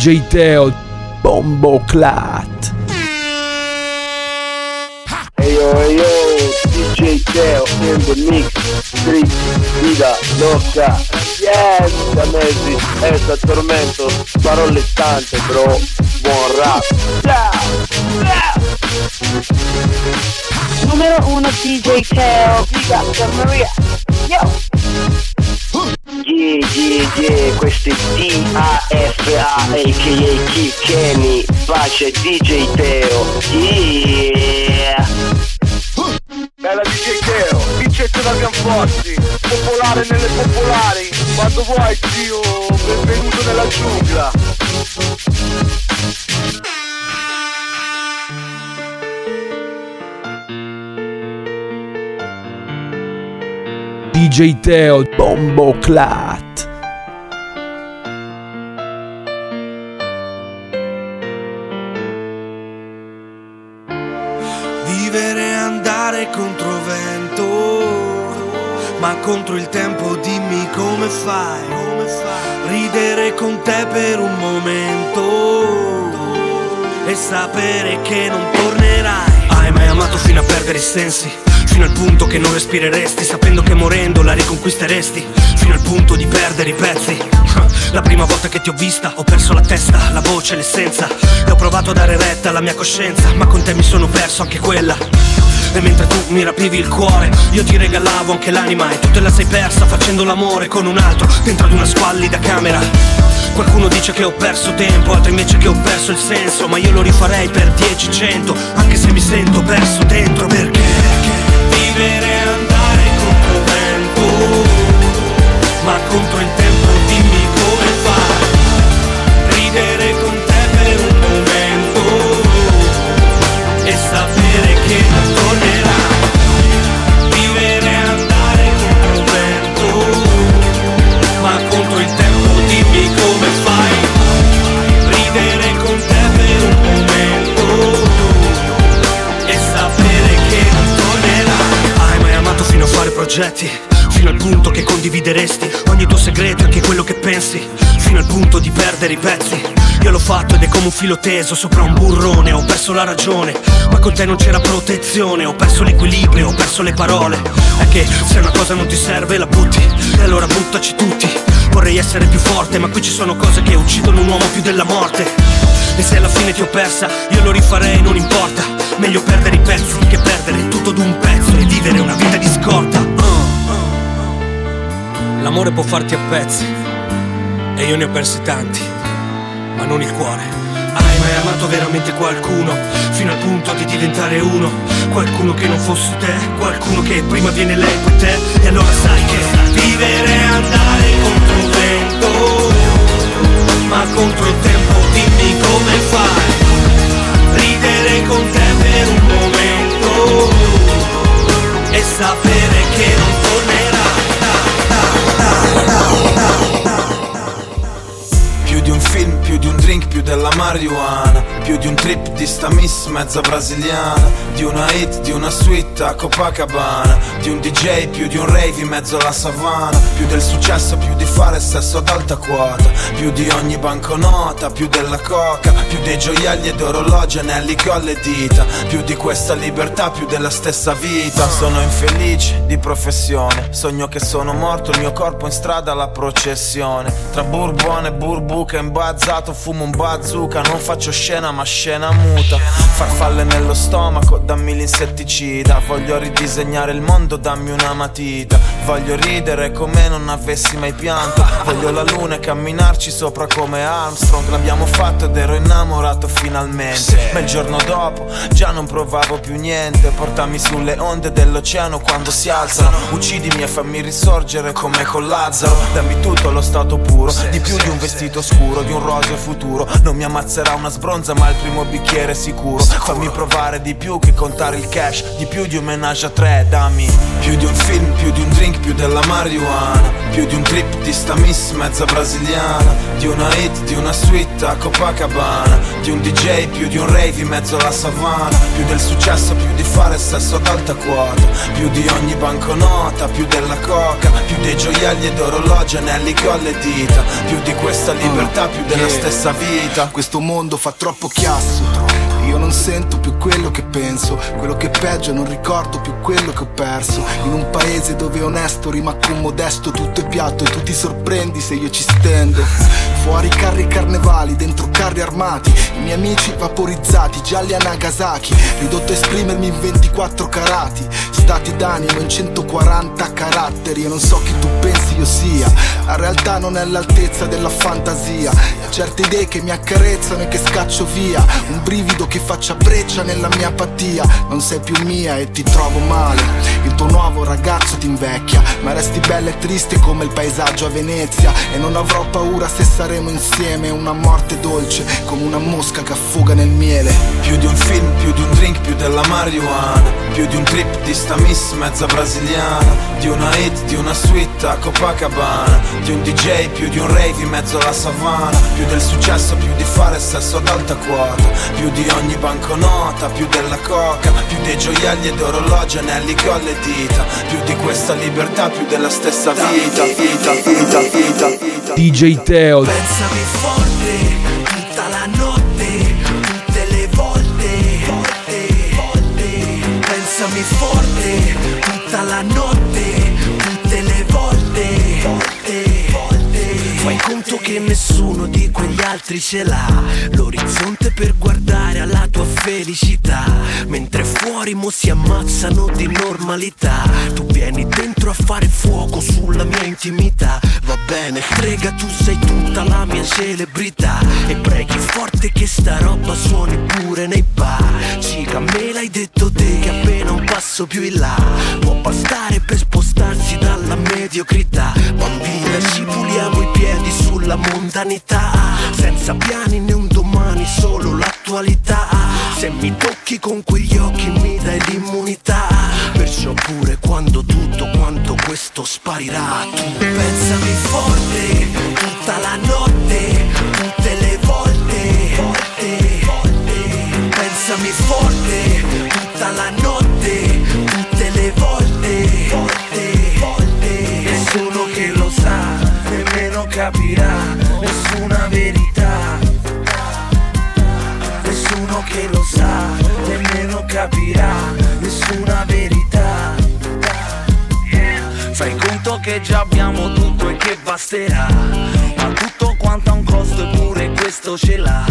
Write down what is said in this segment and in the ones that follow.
DJ Teo, Bombo Clat. Hey yo, hey yo, DJ Teo in the mix, street, vida, loca, yes, da mesi, esta tormento, parole tante bro, buon rap, yeah, yeah. Numero 1 DJ Teo, Giga Maria. Yo! Yeah, yeah, yeah, è D-A-F-A, a.k.a. Kid Kenny, pace DJ Teo, yeah! Bella DJ Teo, vincente da Pianforti, popolare nelle popolari, quando vuoi zio, benvenuto nella giungla. DJ Teo, Bombo Clat. Vivere e andare contro vento, ma contro il tempo dimmi come fai. Ridere con te per un momento e sapere che non tornerai. Hai mai amato fino a perdere i sensi? Fino al punto che non respireresti, sapendo che morendo la riconquisteresti. Fino al punto di perdere i pezzi. La prima volta che ti ho vista ho perso la testa, la voce, l'essenza. E ho provato a dare retta alla mia coscienza, ma con te mi sono perso anche quella. E mentre tu mi rapivi il cuore, io ti regalavo anche l'anima e tu te la sei persa facendo l'amore con un altro dentro ad una squallida camera. Qualcuno dice che ho perso tempo, altri invece che ho perso il senso, ma io lo rifarei per 10, 100, anche se mi sento perso filo teso sopra un burrone Ho perso la ragione, ma con te non c'era protezione Ho perso l'equilibrio, ho perso le parole. È che se una cosa non ti serve la butti E allora buttaci tutti. Vorrei essere più forte, ma qui ci sono cose che uccidono un uomo più della morte. E se alla fine ti ho persa, io lo rifarei, non importa. Meglio perdere i pezzi che perdere tutto d'un pezzo E vivere una vita di scorta. Uh. L'amore può farti a pezzi E io ne ho persi tanti Ma non il cuore mai amato veramente qualcuno? Fino al punto di diventare uno. Qualcuno che non fosse te Qualcuno che prima viene lei poi te. E allora sai che Vivere e andare contro il vento. Ma contro il tempo dimmi come fai. Ridere con te per un momento. E sapere che non Più di un film, più di un drink, più della marijuana Più di un trip di sta miss mezza brasiliana Di una hit, di una suite a Copacabana Di un DJ, più di un rave in mezzo alla savana Più del successo, più di fare sesso ad alta quota Più di ogni banconota, più della coca Più dei gioielli ed orologi, anelli ho alle dita Più di questa libertà, più della stessa vita. Sono infelice di professione Sogno che sono morto, il mio corpo in strada alla processione. Tra bourbon e burbuca imbazzato Fumo un bazooka, non faccio scena ma scena muta. Farfalle nello stomaco, dammi l'insetticida. Voglio ridisegnare il mondo, dammi una matita. Voglio ridere come non avessi mai pianto. Voglio la luna e camminarci sopra come Armstrong. L'abbiamo fatto ed ero innamorato finalmente. Ma il giorno dopo già non provavo più niente. Portami sulle onde dell'oceano quando si alzano. Uccidimi e fammi risorgere come con Lazzaro. Dammi tutto lo stato puro Di più di un vestito scuro, di un roseo futuro. Non mi ammazzerà una sbronza ma il primo bicchiere sicuro. Fammi provare di più che contare il cash. Di più di un menage a tre, dammi. Più di un film, più di un drink, più della marijuana. Più di un trip di sta miss mezza brasiliana. Di una hit, di una suite a Copacabana. Di un DJ, più di un rave in mezzo alla savana. Più del successo, più di fare sesso ad alta quota. Più di ogni banconota, più della coca. Più dei gioielli ed orologi, anelli che ho alle dita. Più di questa libertà, più della stessa vita. Questo mondo fa troppo chiasso io non sento più quello che penso Quello che è peggio non ricordo più quello che ho perso. In un paese dove onesto rima con modesto Tutto è piatto e tu ti sorprendi se io ci stendo. Fuori carri carnevali, dentro carri armati I miei amici vaporizzati, gialli a Nagasaki. Ridotto a esprimermi in 24 carati Stati d'animo in 140 caratteri. E non so chi tu pensi io sia La realtà non è all'altezza della fantasia. Certe idee che mi accarezzano e che scaccio via Un brivido che faccia breccia nella mia apatia. Non sei più mia e ti trovo male. Il tuo nuovo ragazzo ti invecchia Ma resti bella e triste come il paesaggio a Venezia. E non avrò paura se saremo insieme Una morte dolce come una mosca che affoga nel miele. Più di un film, più di un drink, più della marijuana. Più di un trip di sta miss mezza brasiliana. Di una hit, di una suite a Copacabana. Di un DJ, più di un rave in mezzo alla savana. Più del successo, più di fare sesso ad alta quota. Più di ogni banconota, più della coca Più dei gioielli ed orologi, anelli ho alle dita Più di questa libertà, più della stessa vita Vita, vita, vita, vita. DJ Teo, Pensami forte tutta la notte, tutte le volte, volte, volte. Pensami forte tutta la notte, Fai conto che nessuno di quegli altri ce l'ha. L'orizzonte per guardare alla tua felicità. Mentre fuori mo si ammazzano di normalità. Tu vieni dentro a fare fuoco sulla mia intimità. Va bene, frega tu sei tutta la mia celebrità. E preghi forte che sta roba suoni pure nei bar. Cica me l'hai detto te che appena un passo più in là. Può bastare per spostarsi dalla mediocrità. Bambina ci sulla mondanità. Senza piani né un domani, solo l'attualità. Se mi tocchi con quegli occhi mi dai l'immunità. Perciò pure quando tutto quanto questo sparirà Tu pensami forte tutta la notte, tutte le volte, volte, volte. Pensami forte capirà, nessuna verità. Nessuno che lo sa, nemmeno capirà, nessuna verità. Fai conto che già abbiamo tutto e che basterà Ma tutto quanto ha un costo eppure questo ce l'ha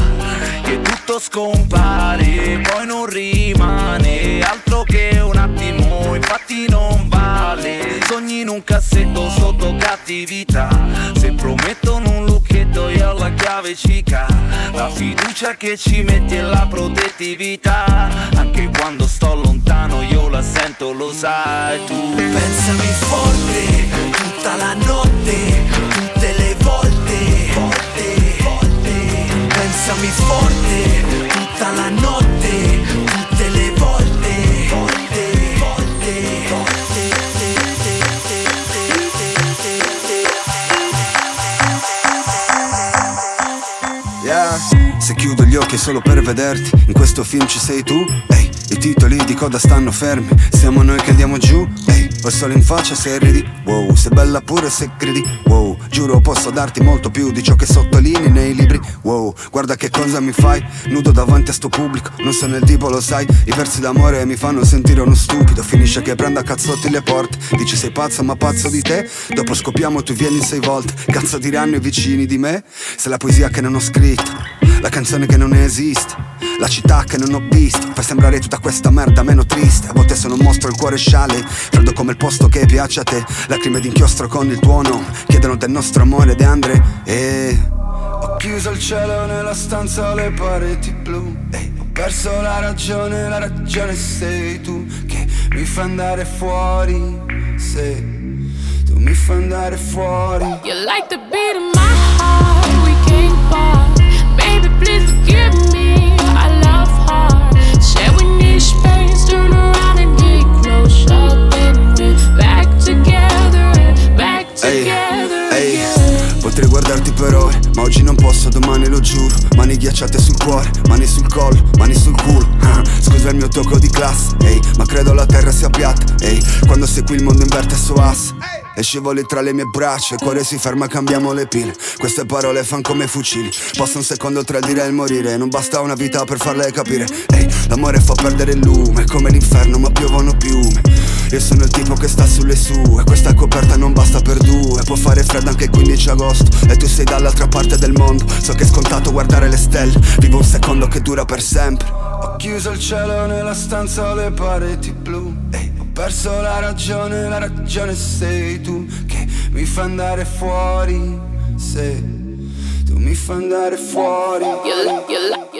Che tutto scompare, poi non rimane Altro che un attimo, infatti non in un cassetto sotto cattività. Se promettono un lucchetto io ho la chiave cica La fiducia che ci metti è la protettività. Anche quando sto lontano io la sento, lo sai tu. Pensami forte tutta la notte, tutte le volte, volte, volte. Pensami forte tutta la notte, solo per vederti. In questo film ci sei tu? Ehi, i titoli di coda stanno fermi. Siamo noi che andiamo giù? Ehi, ho il in faccia se ridi. Wow, sei bella pure se gridi Wow, giuro posso darti molto più Di ciò che sottolinei nei libri. Wow, guarda che cosa mi fai Nudo davanti a sto pubblico. Non sono il tipo, lo sai I versi d'amore mi fanno sentire uno stupido. Finisce che prenda cazzotti le porte Dici sei pazzo ma pazzo di te. Dopo scopiamo tu vieni sei volte. Cazzo diranno i vicini di me Se la poesia che non ho scritto la canzone che non esiste La città che non ho visto Fai sembrare tutta questa merda meno triste. A volte sono un mostro, il cuore sciale Freddo come il posto che piace a te. Lacrime d'inchiostro con il tuo nome Chiedono del nostro amore De Andre E ho chiuso il cielo nella stanza le pareti blu. Ehi, Ho perso la ragione, la ragione sei tu Che mi fa andare fuori Se tu mi fai andare fuori. You like the beat of my heart, we can't part. Baby, please Potrei guardarti per ore Oggi non posso, domani lo giuro Mani ghiacciate sul cuore, mani sul collo, mani sul culo Scusa il mio tocco di classe, ehi Ma credo la terra sia piatta, ehi Quando sei qui il mondo inverte il suo asse e scivoli tra le mie braccia, il cuore si ferma, cambiamo le pile. Queste parole fan come fucili. Basta un secondo tra il dire e il morire. Non basta una vita per farle capire. Ehi, l'amore fa perdere il lume, come l'inferno, ma piovono piume. Io sono il tipo che sta sulle sue, questa coperta non basta per due. Può fare freddo anche il 15 agosto. E tu sei dall'altra parte del mondo. So che è scontato guardare le stelle. Vivo un secondo che dura per sempre. Ho chiuso il cielo nella stanza, ho le pareti blu. Ehi perso la ragione, la ragione sei tu che mi fa andare fuori. Se tu mi fa andare fuori.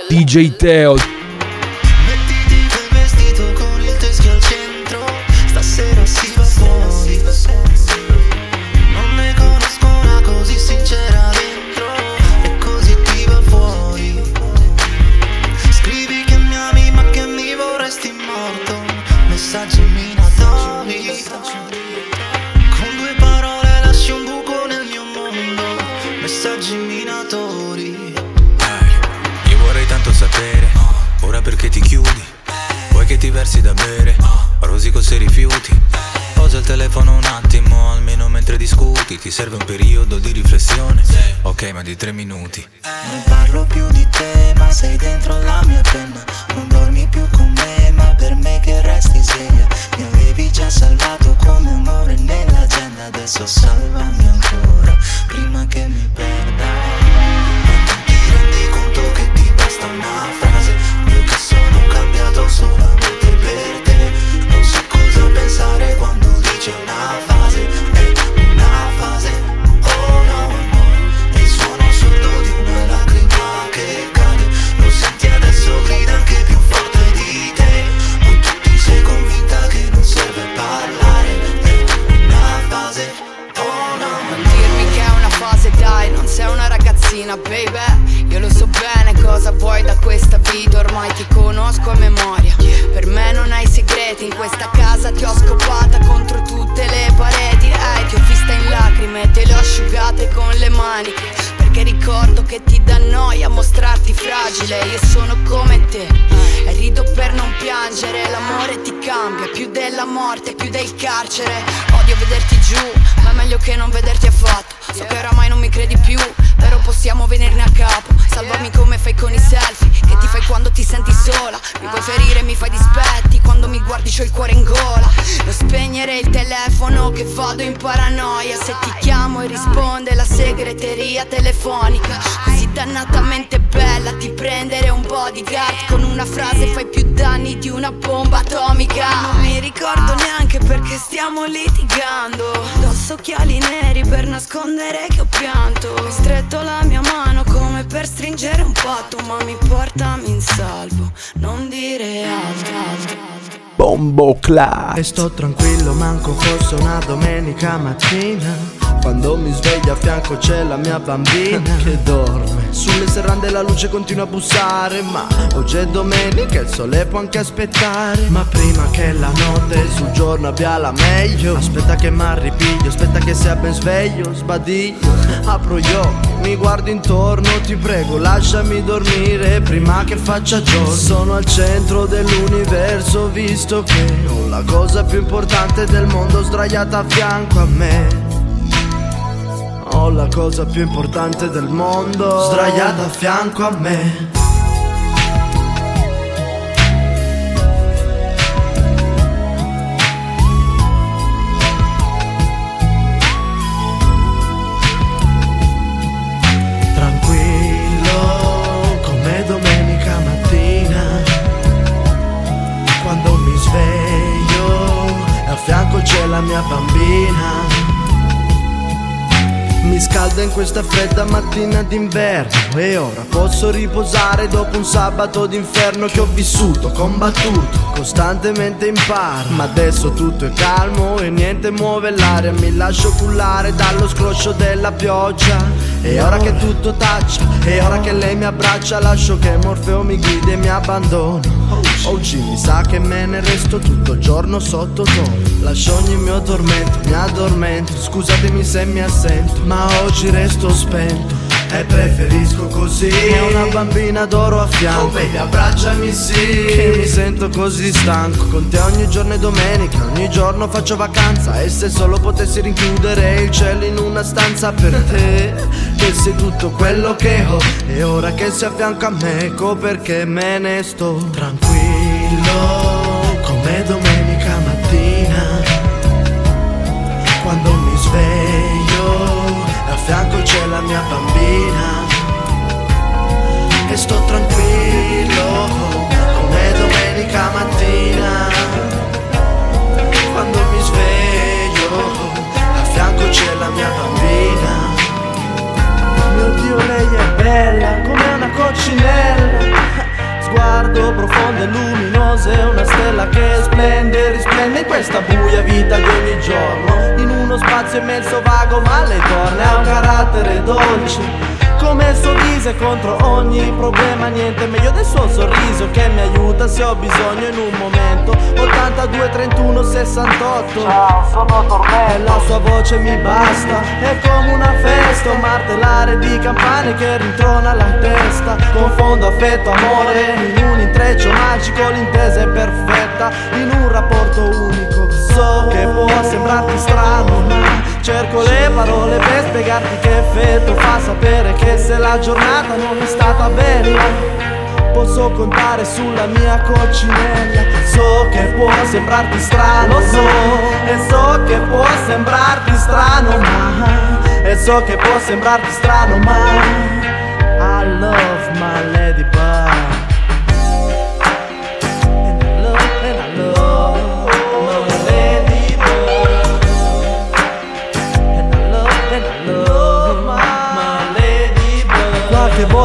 DJ Teo. Versi da bere? Rosico se rifiuti. Posa il telefono un attimo, almeno mentre discuti. Ti serve un periodo di riflessione? Ok, ma di tre minuti. Non parlo più di te, ma sei dentro la mia penna. Non dormi più con me, ma per me che resti sveglia. Mi avevi già salvato come amore nell'agenda, adesso salvami ancora, prima che mi perda. Non ti rendi conto che ti basta una frase? Io che sono cambiato solamente pensare quando dice una fase, eh, una fase. Oh no, no. E il suono sordo di una lacrima che cade. Lo senti adesso grida anche più forte di te. Ma tu ti sei convinta che non serve parlare. È una fase, oh no Non dirmi che è una fase dai, non sei una ragazzina baby. Io lo so bene cosa vuoi da questa vita, ormai ti conosco a memoria. Per me non hai segreti, in questa casa ti ho scopata contro tutte le pareti. Ehi, ti ho vista in lacrime, te le ho asciugate con le mani. Perché ricordo che ti dà noia mostrarti fragile. Io sono come te e rido per non piangere. L'amore ti cambia più della morte, più del carcere. Odio vederti giù, ma è meglio che non vederti affatto. So che oramai non mi credi più, però possiamo venirne a capo. Salvami come fai con i selfie, che ti fai senti sola Mi vuoi ferire, mi fai dispetti, quando mi guardi c'ho il cuore in gola. Non spegnere il telefono che vado in paranoia. Se ti chiamo e risponde la segreteria telefonica. Così dannatamente bella, ti prendere un bodyguard Con una frase fai più danni di una bomba atomica. Non mi ricordo neanche perché stiamo litigando. Addosso occhiali neri per nascondere che ho pianto. Hai stretto la mia mano come per stringere un patto Ma mi portami in salvo, non dire altro, altro, altro. Bombo Clat. E sto tranquillo, manco fosse una domenica mattina. Quando mi sveglio a fianco c'è la mia bambina che dorme. Sulle serrande la luce continua a bussare, ma oggi è domenica il sole può anche aspettare. Ma prima che la notte sul giorno abbia la meglio, aspetta che m'arripiglio, aspetta che sia ben sveglio, sbadiglio. Apro gli occhi, mi guardo intorno, ti prego, lasciami dormire prima che faccia giorno. Sono al centro dell'universo, visto che ho la cosa più importante del mondo sdraiata a fianco a me. Ho la cosa più importante del mondo sdraiata a fianco a me. C'è la mia bambina. Mi scalda in questa fredda mattina d'inverno. E ora posso riposare dopo un sabato d'inferno che ho vissuto, combattuto, costantemente in paro. Ma adesso tutto è calmo e niente muove l'aria. Mi lascio cullare dallo scroscio della pioggia. E ora che tutto taccia, e ora che lei mi abbraccia Lascio che Morfeo mi guidi e mi abbandono. Oggi mi sa che me ne resto tutto il giorno sottotono Lascio ogni mio tormento, mi addormento. Scusatemi se mi assento, ma oggi resto spento E preferisco così. È una bambina d'oro a fianco. Con baby abbracciami sì. Che mi sento così stanco. Con te ogni giorno è domenica Ogni giorno faccio vacanza. E se solo potessi rinchiudere il cielo in una stanza per te Che sei tutto quello che ho. E ora che sei a fianco a me Ecco perché me ne sto. Tranquillo Come domenica mattina? Quando mi sveglio fianco c'è la mia bambina. E sto tranquillo Come domenica mattina. Quando mi sveglio A fianco c'è la mia bambina. Mio Dio lei è bella come una coccinella Sguardo profondo e luminoso è una stella che splende, risplende in questa buia vita di ogni giorno. In uno spazio immenso vago ma lei torna, ha un carattere dolce come il suo viso e contro ogni problema Niente meglio del suo sorriso che mi aiuta se ho bisogno in un momento. 82 31 68 Ciao sono Tormento. E la sua voce mi basta. È come una festa Un martellare di campane che rintrona la testa. Confondo affetto amore In un intreccio magico. L'intesa è perfetta In un rapporto unico. So che può sembrarti strano ma Cerco le parole per spiegarti che effetto fa sapere che se la giornata non è stata bella Posso contare sulla mia coccinella. So che può sembrarti strano, so E so che può sembrarti strano, ma E so che può sembrarti strano, ma I love my ladybug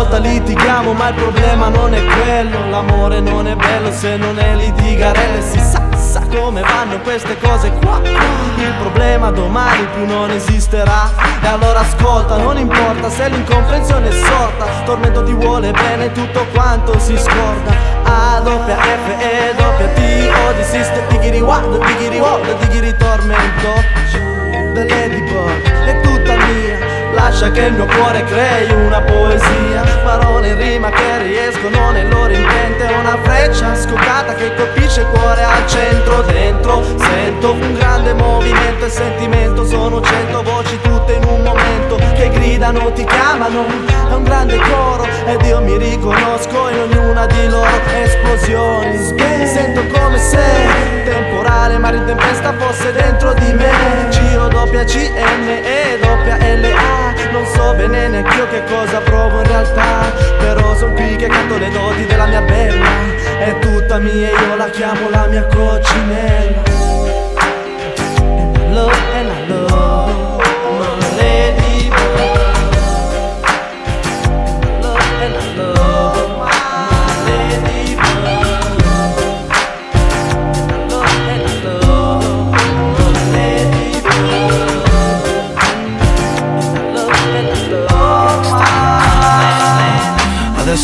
volta litighiamo ma il problema non è quello. L'amore non è bello se non è litigarelle Si sa, sa come vanno queste cose qua. Il problema domani più non esisterà. E allora ascolta, non importa se l'incomprensione è sorta. Tormento ti vuole bene tutto quanto si scorda. A doppia F E doppia T O di sister digiri what, digiri what, digiri tormento. Ladybug è tutta mia Lascia che il mio cuore crei una poesia. Parole in rima che riescono nel loro intento. Una freccia scoccata che colpisce il cuore al centro. Dentro sento un grande movimento e sentimento. Sono cento voci tutte in un momento Che gridano, ti chiamano. È un grande coro ed io mi riconosco in ognuna di loro esplosioni. Sento come se temporale mare in tempesta fosse dentro di me. Giro doppia C N E doppia L A Non so bene neanche io che cosa provo in realtà Però son qui che canto le doti della mia bella. È tutta mia e io la chiamo la mia coccinella. And I love, and I love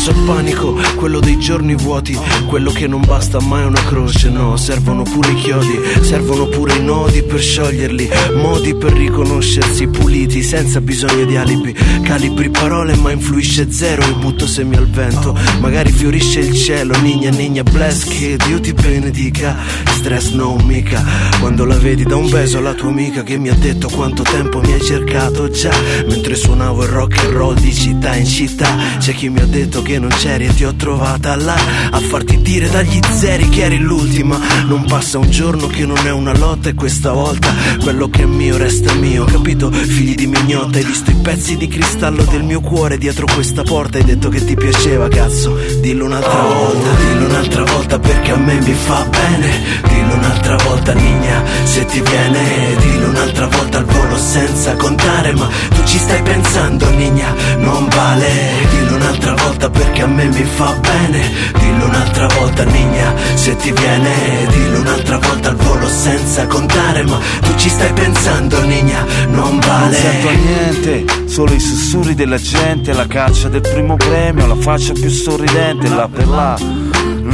Adesso il panico, quello dei giorni vuoti Quello che non basta mai una croce No, servono pure i chiodi Servono pure i nodi per scioglierli Modi per riconoscersi puliti Senza bisogno di alibi Calibri parole ma influisce zero E butto semi al vento Magari fiorisce il cielo Nigna, nigna, bless Che Dio ti benedica Stress no mica Quando la vedi da un beso alla tua amica Che mi ha detto quanto tempo mi hai cercato già Mentre suonavo il rock and roll di città in città C'è chi mi ha detto che non c'eri e ti ho trovata là A farti dire dagli zeri che eri l'ultima. Non passa un giorno che non è una lotta E questa volta quello che è mio resta mio Capito? Figli di mignotta Hai visto i pezzi di cristallo del mio cuore Dietro questa porta? Hai detto che ti piaceva cazzo. Dillo un'altra volta Dillo un'altra volta perché a me mi fa bene. Dillo un'altra volta nigna se ti viene. Dillo un'altra volta al volo senza contare Ma tu ci stai pensando nigna non vale. Dillo un'altra volta perché a me mi fa bene. Dillo un'altra volta nigna se ti viene. Dillo un'altra volta al volo senza contare Ma tu ci stai pensando nigna non vale. Non sento niente, solo i sussurri della gente La caccia del primo premio, la faccia più sorridente là per là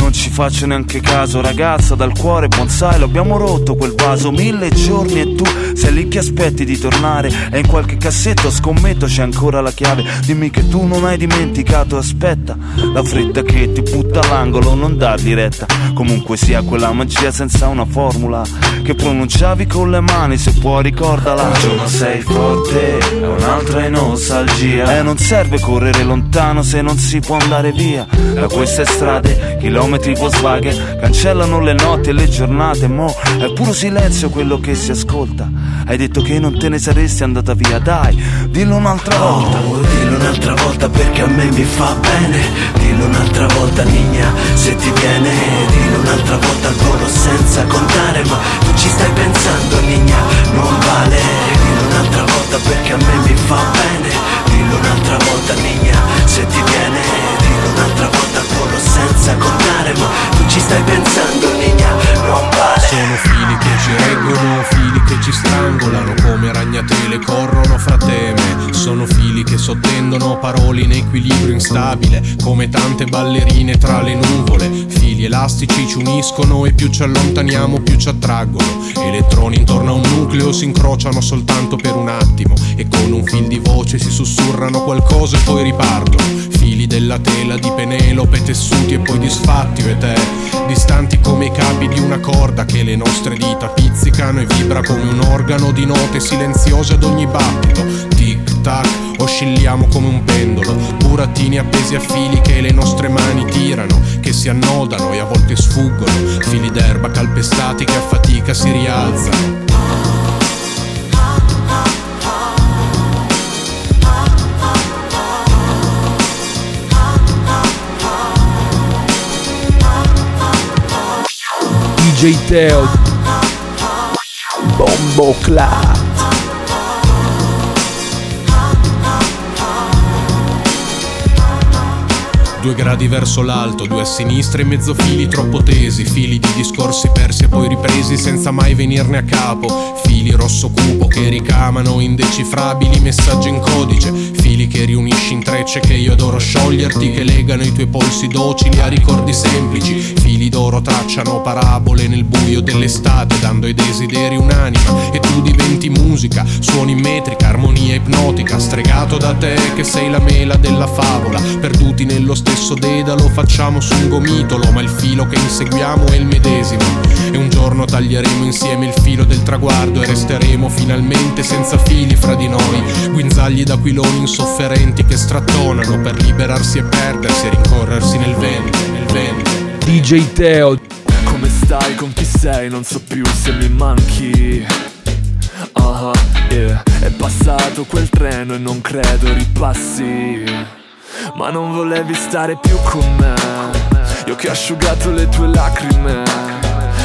non ci faccio neanche caso Ragazza dal cuore buon sai lo abbiamo rotto quel vaso Mille giorni e tu sei lì che aspetti di tornare. E in qualche cassetto scommetto c'è ancora la chiave. Dimmi che tu non hai dimenticato Aspetta la fretta che ti butta all'angolo Non dargli retta Comunque sia quella magia senza una formula Che pronunciavi con le mani se puoi ricordala Un giorno sei forte e un'altra è nostalgia. E non serve correre lontano se non si può andare via Da queste strade, chilometri Volkswagen Cancellano le notti e le giornate Mo è puro silenzio quello che si ascolta. Hai detto che non te ne saresti andata via Dai, dillo un'altra volta. Oh, dillo un'altra volta perché a me mi fa bene. Dillo un'altra volta Nigna se ti viene. Dillo un'altra volta al volo senza contare Ma tu ci stai pensando Nigna non vale. Dillo un'altra volta perché a me mi fa bene. Dillo un'altra volta Nigna se ti viene un'altra volta volo senza contare Ma tu ci stai pensando Nigna non vale. Sono fili che ci reggono, fili che ci strangolano Come ragnatele corrono fra teme. Sono fili che sottendono parole in equilibrio instabile Come tante ballerine tra le nuvole. Fili elastici ci uniscono e più ci allontaniamo più ci attraggono. Elettroni intorno a un nucleo si incrociano soltanto per un attimo E con un fil di voce si sussurrano qualcosa e poi ripartono Fili della tela di Penelope tessuti e poi disfatti e te Distanti come i capi di una corda che le nostre dita pizzicano e vibra come un organo di note silenziose ad ogni battito. Tic tac, oscilliamo come un pendolo, burattini appesi a fili che le nostre mani tirano, che si annodano e a volte sfuggono, fili d'erba calpestati che a fatica si rialzano. DJ Teo. Bombo Clat Due gradi verso l'alto, due a sinistra e mezzo fili troppo tesi, fili di discorsi persi e poi ripresi senza mai venirne a capo, fili rosso cupo che ricamano indecifrabili messaggi in codice, fili che riunisci in trecce che io adoro scioglierti, che legano i tuoi polsi docili a ricordi semplici, fili d'oro tracciano parabole nel buio dell'estate, dando ai desideri un'anima, e tu diventi musica, suoni in metrica, armonia ipnotica, stregato da te che sei la mela della favola, perduti nello stesso dedalo facciamo su un gomitolo ma il filo che inseguiamo è il medesimo. E un giorno taglieremo insieme il filo del traguardo e resteremo finalmente senza fili fra di noi. Guinzagli d'aquiloni insofferenti che strattonano per liberarsi e perdersi e rincorrersi nel vento nel vento. DJ Teo. Come stai, con chi sei, non so più se mi manchi. Ah, yeah. È passato quel treno e non credo ripassi. Ma non volevi stare più con me. Io che ho asciugato le tue lacrime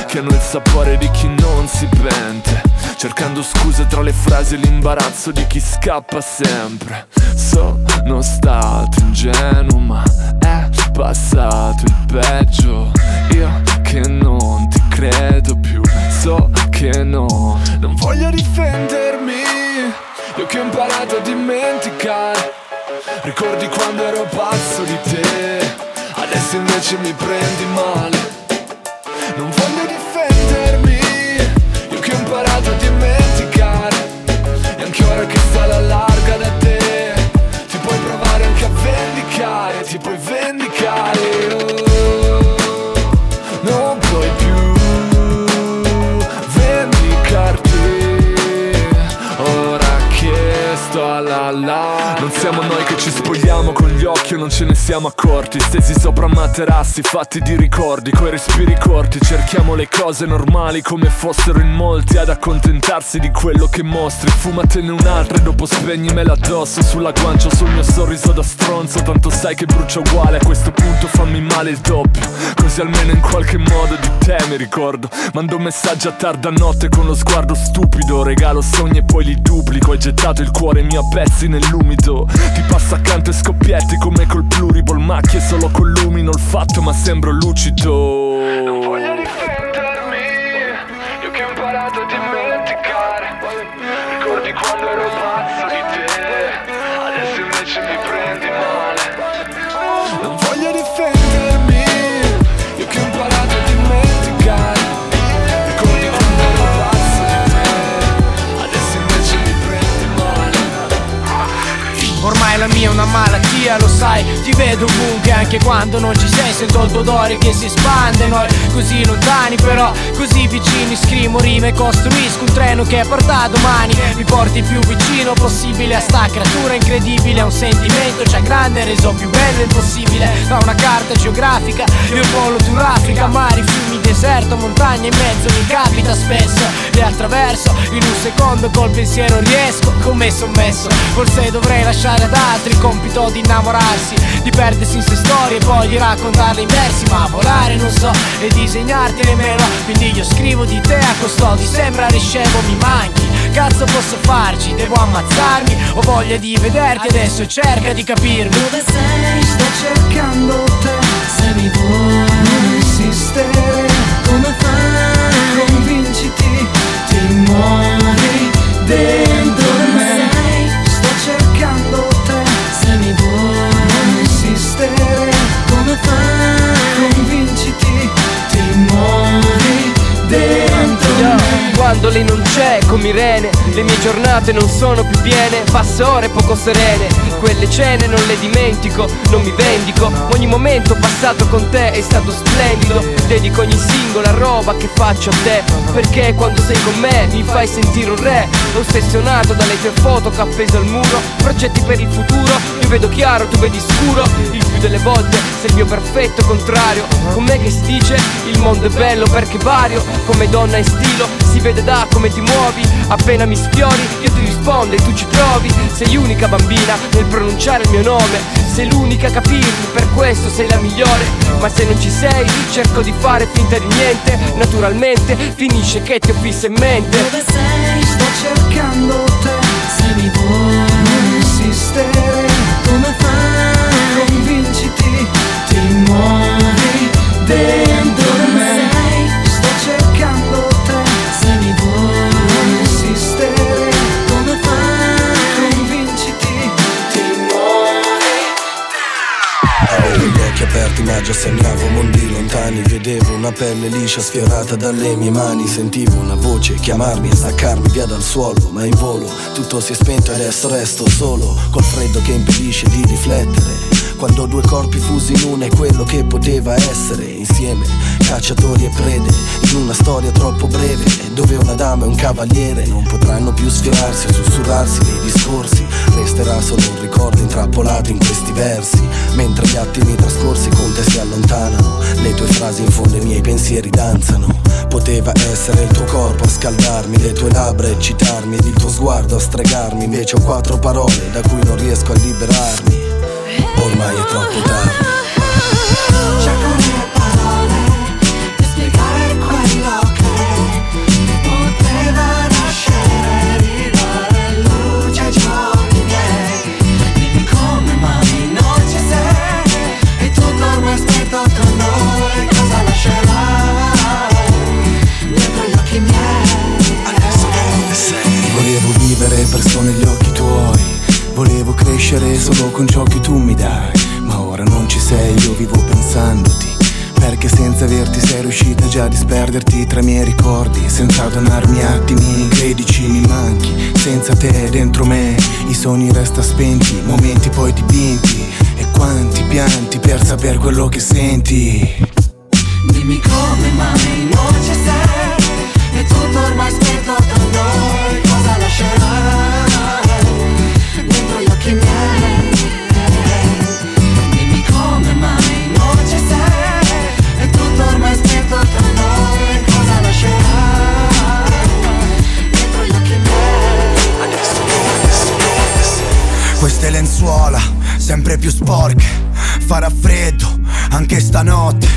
Che hanno il sapore di chi non si pente Cercando scuse tra le frasi e l'imbarazzo di chi scappa sempre. Sono stato ingenuo ma è passato il peggio. Io che non ti credo più So che no Non voglio difendermi. Io che ho imparato a dimenticare. Ricordi quando ero pazzo di te Adesso invece mi prendi siamo accorti Stesi sopra materassi fatti di ricordi Coi respiri corti cerchiamo le cose normali come fossero in molti Ad accontentarsi di quello che mostri Fumatene un'altra e dopo spegnimela addosso Sulla guancia sul mio sorriso da stronzo Tanto sai che brucia uguale a questo punto fammi male il doppio Così almeno in qualche modo di te mi ricordo Mando messaggi a tarda notte con lo sguardo stupido Regalo sogni e poi li duplico Hai gettato il cuore mio a pezzi nell'umido Ti passa accanto e scoppietti come col scrivo il macchie solo con l'umino il fatto ma sembro lucido. Non voglio difendermi, io che ho imparato a dimenticare. Ricordi quando ero pazzo di te, adesso invece mi prendi male. Non voglio difendermi, io che ho imparato a dimenticare. Ricordi quando ero pazzo di te, adesso invece mi prendi male. Ormai la mia è una malattia, lo sai ti vedo ovunque anche quando non ci sei. Sento il tuo odore che si espande Noi così lontani però così vicini. Scrivo rime e costruisco un treno che porta domani. Mi porti più vicino possibile a sta creatura incredibile. È un sentimento già grande reso più bello impossibile Da una carta geografica Io il polo tu l'Africa Mari, fiumi, deserto, montagne in mezzo Mi capita spesso. Le attraverso in un secondo col pensiero riesco Come sommesso Forse dovrei lasciare ad altri il compito di innamorarsi Di perdersi in se storie e poi di raccontarle in versi Ma volare non so e disegnarti nemmeno Quindi io scrivo di te a custodi Sembra riscevo mi manchi Cazzo posso farci? Devo ammazzarmi? Ho voglia di vederti adesso cerca di capirmi Dove sei? Sto cercando te Se mi vuoi non insistere Come fai? Convinciti Ti muovi Quando lei non c'è come Irene Le mie giornate non sono più piene Passo ore poco serene Quelle cene non le dimentico Non mi vendico Ogni momento passato con te è stato splendido Dedico ogni singola roba che faccio a te Perché quando sei con me mi fai sentire un re Ossessionato dalle tue foto che appeso al muro Progetti per il futuro Io vedo chiaro, tu vedi scuro Il delle volte sei il mio perfetto contrario. Con me che si dice? Il mondo è bello perché vario. Come donna in stilo si vede da come ti muovi. Appena mi sfiori io ti rispondo e tu ci provi. Sei unica bambina nel pronunciare il mio nome. Sei l'unica a capirmi, per questo sei la migliore. Ma se non ci sei cerco di fare finta di niente. Naturalmente finisce che ti ho fisso in mente. Dove sei? Sto cercando te. Se mi vuoi non insistere Come fai? Convinciti Ti muovi dentro me? Sto cercando te Se mi vuoi non insistere Come fai? Convinciti Ti Avevo gli occhi aperti ma già sognavo mondi lontani. Vedevo una pelle liscia sfiorata dalle mie mani. Sentivo una voce chiamarmi e staccarmi via dal suolo Ma in volo tutto si è spento e adesso resto solo. Col freddo che impedisce di riflettere quando due corpi fusi in una è quello che poteva essere. Insieme, cacciatori e prede In una storia troppo breve Dove una dama e un cavaliere Non potranno più sfiorarsi o sussurrarsi dei discorsi. Resterà solo un ricordo intrappolato in questi versi Mentre gli attimi trascorsi con te si allontanano Le tue frasi in fondo ai miei pensieri danzano. Poteva essere il tuo corpo a scaldarmi Le tue labbra a eccitarmi Ed il tuo sguardo a stregarmi Invece ho quattro parole da cui non riesco a liberarmi Ormai è troppo tardi. Cerco le parole per spiegare quello riuscita già a disperderti tra i miei ricordi Senza donarmi attimi, credici mi manchi Senza te dentro me i sogni resta spenti Momenti poi dipinti E quanti pianti per saper quello che senti. Dimmi come mai sempre più sporche. Farà freddo, anche stanotte.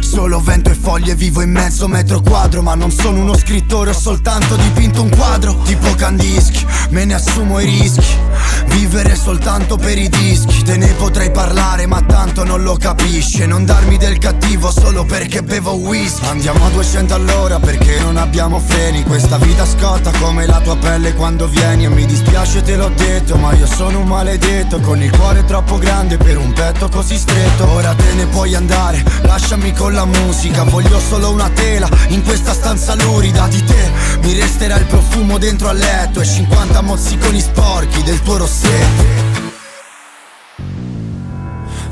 Solo vento e foglie, vivo in mezzo metro quadro Ma non sono uno scrittore, ho soltanto dipinto un quadro. Tipo Kandinsky, me ne assumo i rischi Vivere soltanto per i dischi Te ne potrei parlare ma tanto non lo capisci E non darmi del cattivo solo perché bevo whisky. Andiamo a 200 all'ora perché non abbiamo freni. Questa vita scotta come la tua pelle quando vieni. E mi dispiace te l'ho detto ma io sono un maledetto. Con il cuore troppo grande per un petto così stretto. Ora te ne puoi andare, lasciami con la musica. Voglio solo una tela in questa stanza lurida di te. Mi resterà il profumo dentro al letto E 50 mozziconi sporchi del tuo rossetto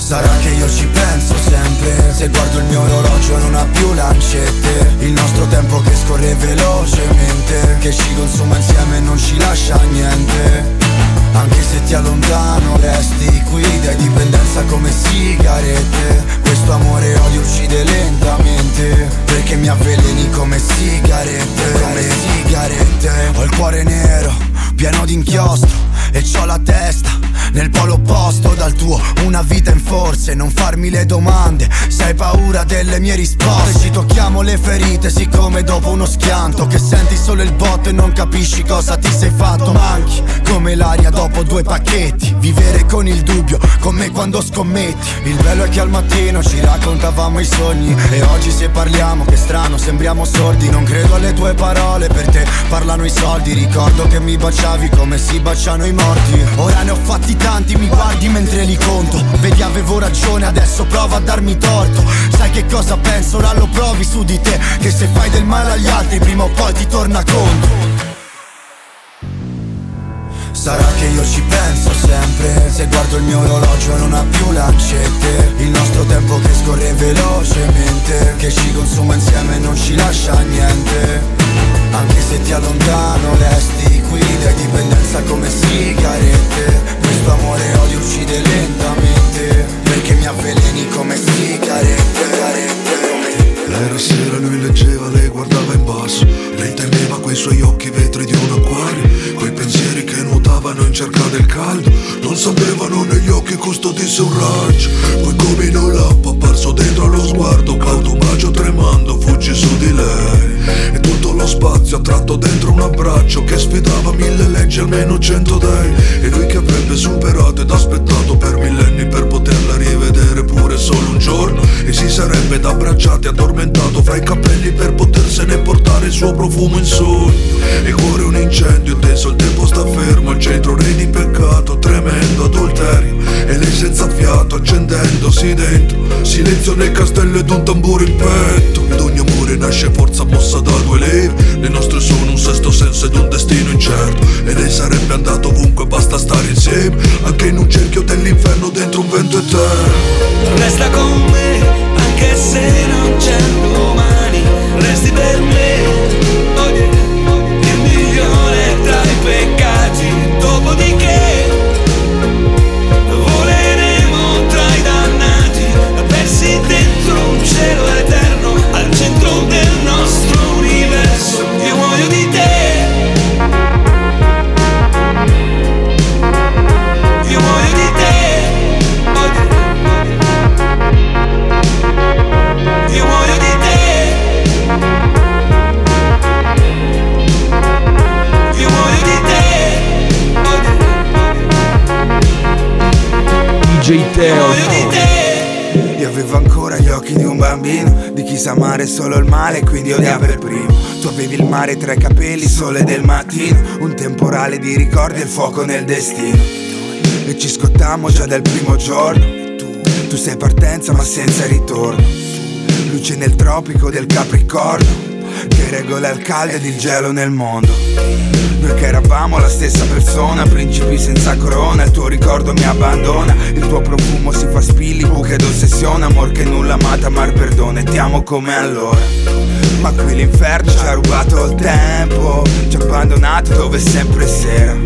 Sarà che io ci penso sempre. Se guardo il mio orologio non ha più lancette. Il nostro tempo che scorre velocemente Che ci consuma insieme e non ci lascia niente. Anche se ti allontano resti qui Dai dipendenza come sigarette. Questo amore odio uccide lentamente Perché mi avveleni come sigarette. Come sigarette. Ho il cuore nero, pieno di inchiostro E c'ho la testa nel polo opposto dal tuo. Una vita in forze, non farmi le domande. Se hai paura delle mie risposte. Ci tocchiamo le ferite, siccome dopo uno schianto. Che senti solo il botto e non capisci cosa ti sei fatto. Manchi come l'aria dopo due pacchetti. Vivere con il dubbio, come quando scommetti. Il bello è che al mattino ci raccontavamo i sogni. E oggi se parliamo, che strano, sembriamo sordi. Non credo alle tue parole, per te parlano i soldi. Ricordo che mi baciavi come si baciano i morti. Ora ne ho fatti tanti, mi guardi mentre li conto. Vedi avevo ragione, adesso prova a darmi torto. Sai che cosa penso, ora lo provi su di te Che se fai del male agli altri prima o poi ti torna conto Sarà che io ci penso sempre. Se guardo il mio orologio non ha più lancette. Il nostro tempo che scorre velocemente Che ci consuma insieme e non ci lascia niente Anche se ti allontano resti qui Dai dipendenza come sigarette. Questo amore odio uccide lentamente Perché mi avveleni come sigarette. Era sera, lui leggeva, lei guardava in basso. Lei teneva quei suoi occhi vetri di un acquario Coi pensieri che nuotavano in cerca del caldo Non sapevano negli occhi custodisse un raggio Poi come in un lampo apparso dentro allo sguardo Cauto bacio tremando fuggi su di lei. E tutto lo spazio attratto dentro un abbraccio Che sfidava mille leggi almeno cento dei. E lui che avrebbe superato ed aspettato per millenni Per poterla rivedere pure solo un giorno E si sarebbe da abbracciati addormentato fra i capelli Per potersene portare il suo profumo in sogno. E cuore un incendio teso il tempo sta fermo. Al centro re di peccato tremendo adulterio. E lei senza fiato accendendosi dentro. Silenzio nel castello ed un tamburo in petto. Ed ogni amore nasce forza mossa da due leve. Le nostre sono un sesto senso ed un destino incerto. E lei sarebbe andato ovunque basta stare insieme. Anche in un cerchio dell'inferno dentro un vento eterno. Resta con me, anche se non c'è domani Resti per me, Teo. Io avevo ancora gli occhi di un bambino Di chi sa amare solo il male quindi odiava il primo. Tu avevi il mare tra i capelli, sole del mattino Un temporale di ricordi e il fuoco nel destino. E ci scottammo già dal primo giorno. Tu sei partenza ma senza ritorno. Luce nel tropico del Capricorno Che regola il caldo ed il gelo nel mondo noi che eravamo la stessa persona, principi senza corona, il tuo ricordo mi abbandona, il tuo profumo si fa spilli, buche d'ossessione, amor che nulla amata, mar perdono e ti amo come allora. Ma qui l'inferno ci ha rubato il tempo, ci ha abbandonato dove è sempre sera.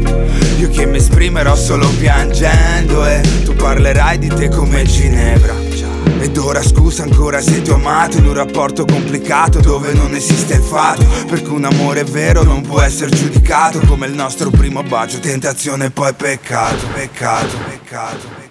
Io che mi esprimerò solo piangendo e tu parlerai di te come Ginevra. Ed ora scusa ancora se ti ho amato in un rapporto complicato dove non esiste il fatto Perché un amore vero non può essere giudicato come il nostro primo bacio. Tentazione e poi peccato, peccato, peccato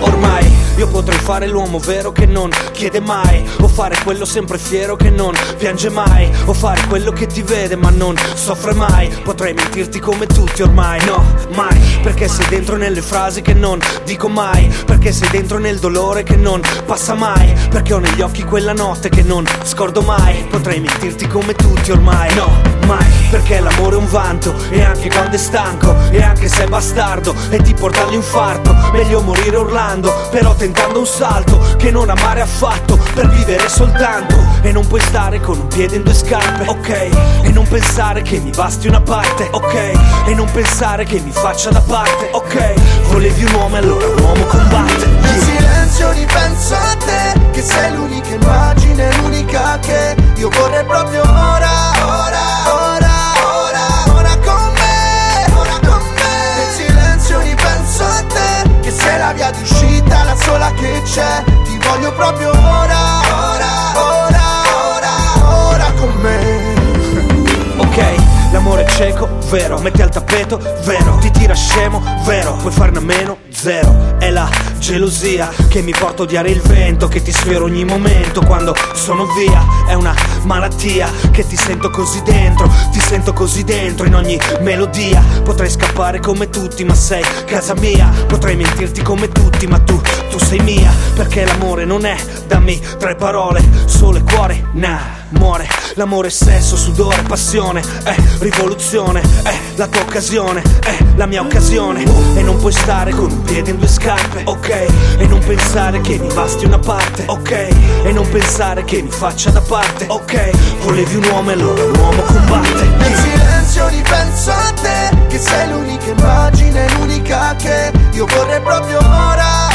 Ormai io potrei fare l'uomo vero che non chiede mai O fare quello sempre fiero che non piange mai O fare quello che ti vede ma non soffre mai. Potrei mentirti come tutti ormai, no, mai Perché sei dentro nelle frasi che non dico mai Perché sei dentro nel dolore che non passa mai Perché ho negli occhi quella notte che non scordo mai. Potrei mentirti come tutti ormai, no, mai Perché l'amore è un vanto e anche quando è stanco E anche se è bastardo e ti porta all'infarto Meglio morire urlando, però tentando un salto Che non amare affatto, per vivere soltanto. E non puoi stare con un piede in due scarpe, ok? E non pensare che mi basti una parte, ok? E non pensare che mi faccia da parte, ok? Volevi un uomo e allora un uomo combatte. Nel silenzio silenzio ripenso a te Che sei l'unica immagine, l'unica che Io vorrei proprio ora, ora, ora sei la via d'uscita, la sola che c'è. Ti voglio proprio ora, ora, ora, ora, ora con me l'amore cieco, vero, metti al tappeto, vero, ti tira scemo, vero, puoi farne a meno, zero. È la gelosia che mi porta a odiare il vento, che ti sfioro ogni momento quando sono via. È una malattia che ti sento così dentro, ti sento così dentro in ogni melodia. Potrei scappare come tutti, ma sei casa mia. Potrei mentirti come tutti, ma tu, tu sei mia. Perché l'amore non è, dammi tre parole, sole, cuore, nah muore L'amore sesso, sudore, passione È rivoluzione, è la tua occasione È la mia occasione. E non puoi stare con un piede in due scarpe Ok, e non pensare che mi basti una parte Ok, e non pensare che mi faccia da parte Ok, volevi un uomo e allora l'uomo combatte. Nel silenzio ripenso a te Che sei l'unica immagine, l'unica che Io vorrei proprio ora,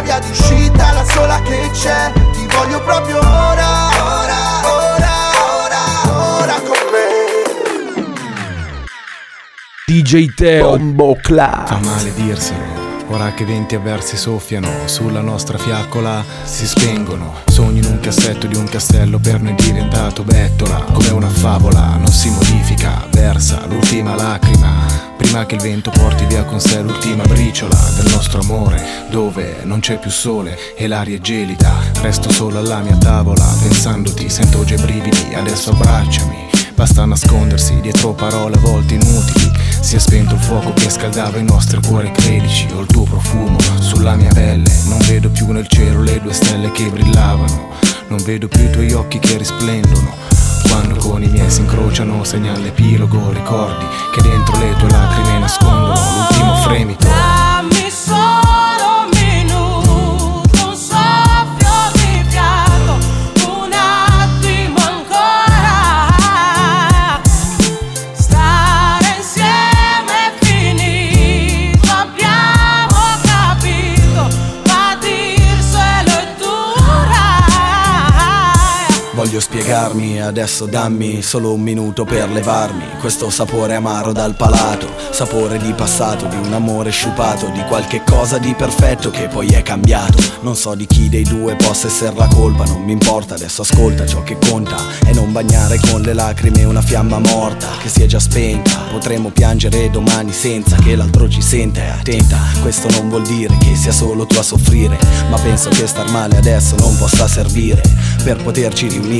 la via d'uscita, la sola che c'è. Ti voglio proprio ora, ora, ora, ora, ora con me. DJ Teo. Bombo Fa male dirselo. Ora che venti avversi soffiano sulla nostra fiaccola si spengono. Sogni in un cassetto di un castello per noi diventato bettola. Come una favola non si modifica, versa l'ultima lacrima Prima che il vento porti via con sé l'ultima briciola del nostro amore Dove non c'è più sole e l'aria è gelida. Resto solo alla mia tavola pensandoti sento già i brividi Adesso abbracciami. Basta nascondersi dietro parole a volte inutili. Si è spento il fuoco che scaldava i nostri cuori credici Ho il tuo profumo sulla mia pelle. Non vedo più nel cielo le due stelle che brillavano. Non vedo più i tuoi occhi che risplendono Quando con i miei si incrociano segna l'epilogo Ricordi che dentro le tue lacrime nascondono l'ultimo fremito Voglio spiegarmi, adesso dammi solo un minuto per levarmi. Questo sapore amaro dal palato Sapore di passato, di un amore sciupato Di qualche cosa di perfetto che poi è cambiato. Non so di chi dei due possa essere la colpa Non mi importa, adesso ascolta ciò che conta. E non bagnare con le lacrime una fiamma morta Che si è già spenta. Potremmo piangere domani senza che l'altro ci senta Attenta, questo non vuol dire che sia solo tu a soffrire Ma penso che star male adesso non possa servire Per poterci riunire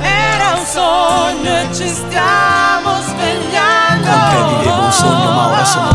era un sogno e ci stiamo svegliando. Te vivevo un sogno ma ora sono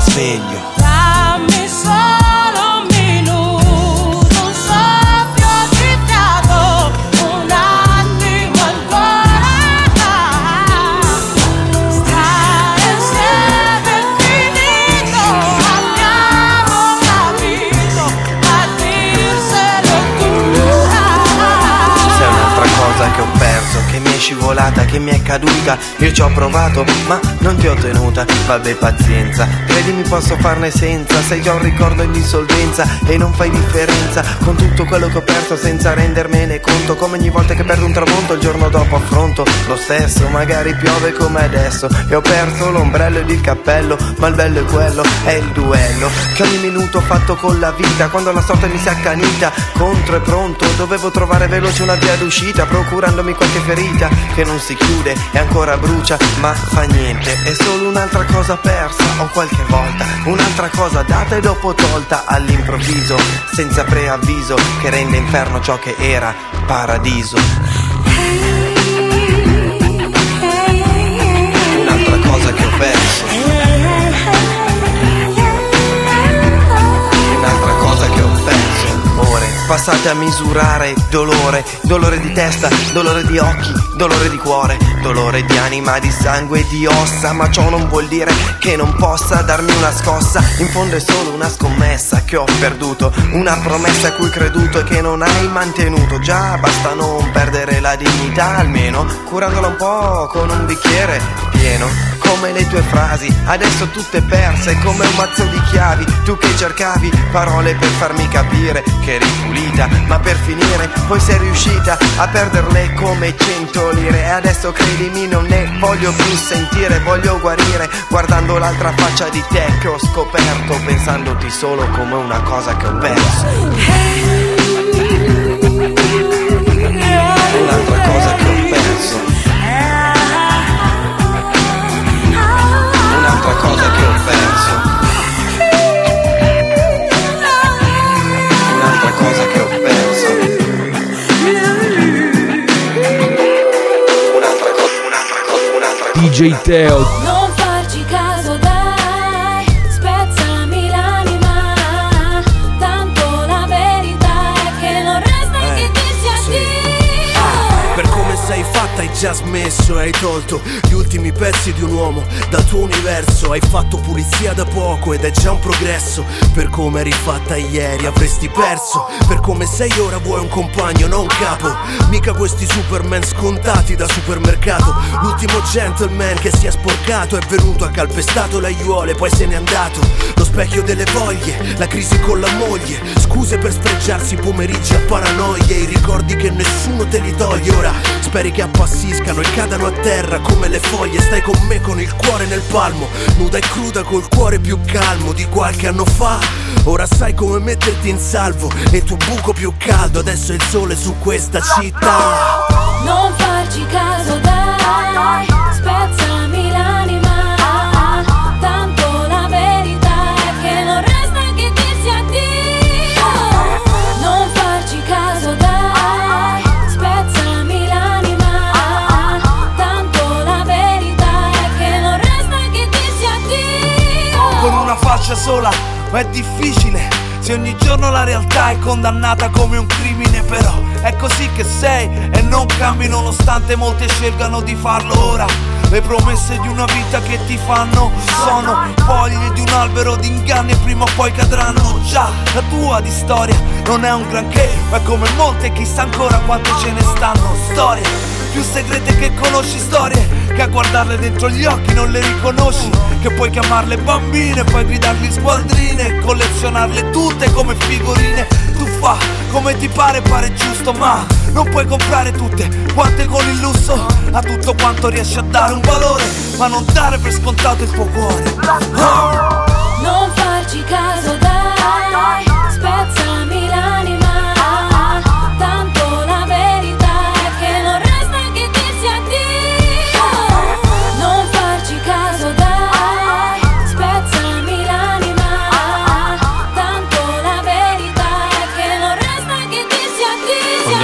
scivolata, che mi è caduta. Io ci ho provato, ma non ti ho tenuta. Vabbè pazienza, credimi posso farne senza. Sei già un ricordo in dissolvenza e non fai differenza Con tutto quello che ho perso senza rendermene conto. Come ogni volta che perdo un tramonto il giorno dopo affronto Lo stesso, magari piove come adesso E ho perso l'ombrello ed il cappello Ma il bello è quello, è il duello Che ogni minuto ho fatto con la vita. Quando la sorte mi si è accanita Contro e pronto, dovevo trovare veloce una via d'uscita Procurandomi qualche ferita che non si chiude e ancora brucia Ma fa niente, è solo un'altra cosa persa O qualche volta, un'altra cosa data e dopo tolta All'improvviso, senza preavviso Che rende inferno ciò che era paradiso. Un'altra cosa niente a misurare dolore, dolore di testa, dolore di occhi, dolore di cuore, dolore di anima, di sangue e di ossa, ma ciò non vuol dire che non possa darmi una scossa, in fondo è solo una scommessa che ho perduto, una promessa a cui creduto e che non hai mantenuto, già basta non perdere la dignità almeno, curandola un po' con un bicchiere pieno come le tue frasi, adesso tutte perse come un mazzo di chiavi, tu che cercavi parole per farmi capire che eri pulita, ma per finire poi sei riuscita a perderle come cento lire e adesso credimi non ne voglio più sentire, voglio guarire guardando l'altra faccia di te che ho scoperto, pensandoti solo come una cosa che ho perso. Un'altra cosa che ho perso. Cosa che ho perso. Un'altra cosa che ho perso. Un'altra cosa, un'altra cosa, un'altra cosa. DJ Teo, già smesso e hai tolto gli ultimi pezzi di un uomo dal tuo universo. Hai fatto pulizia da poco ed è già un progresso. Per come eri fatta ieri avresti perso. Per come sei ora vuoi un compagno, non un capo. Mica questi superman scontati da supermercato. L'ultimo gentleman che si è sporcato è venuto, ha calpestato le aiuole, poi se n'è andato specchio delle voglie, la crisi con la moglie. Scuse per spregiarsi i pomeriggi a paranoie I ricordi che nessuno te li toglie. Ora Speri che appassiscano e cadano a terra come le foglie. Stai con me con il cuore nel palmo Nuda e cruda col cuore più calmo di qualche anno fa. Ora sai come metterti in salvo E il tuo buco più caldo. Adesso è il sole su questa città. Non farci caso dai, spezzami faccia sola, ma è difficile. Se ogni giorno la realtà è condannata come un crimine, però è così che sei e non cambi nonostante molte scelgano di farlo ora. Le promesse di una vita che ti fanno sono foglie di un albero di inganni e prima o poi cadranno. Già, la tua di storia non è un granché, ma come molte chissà ancora quante ce ne stanno. Storie più segrete che conosci storie che a guardarle dentro gli occhi non le riconosci. Che puoi chiamarle bambine puoi gridargli squadrine collezionarle tutte come figurine. Tu fa come ti pare pare giusto ma non puoi comprare tutte quante con il lusso. A tutto quanto riesci a dare un valore ma non dare per scontato il tuo cuore. Ah! Non farci caso dai,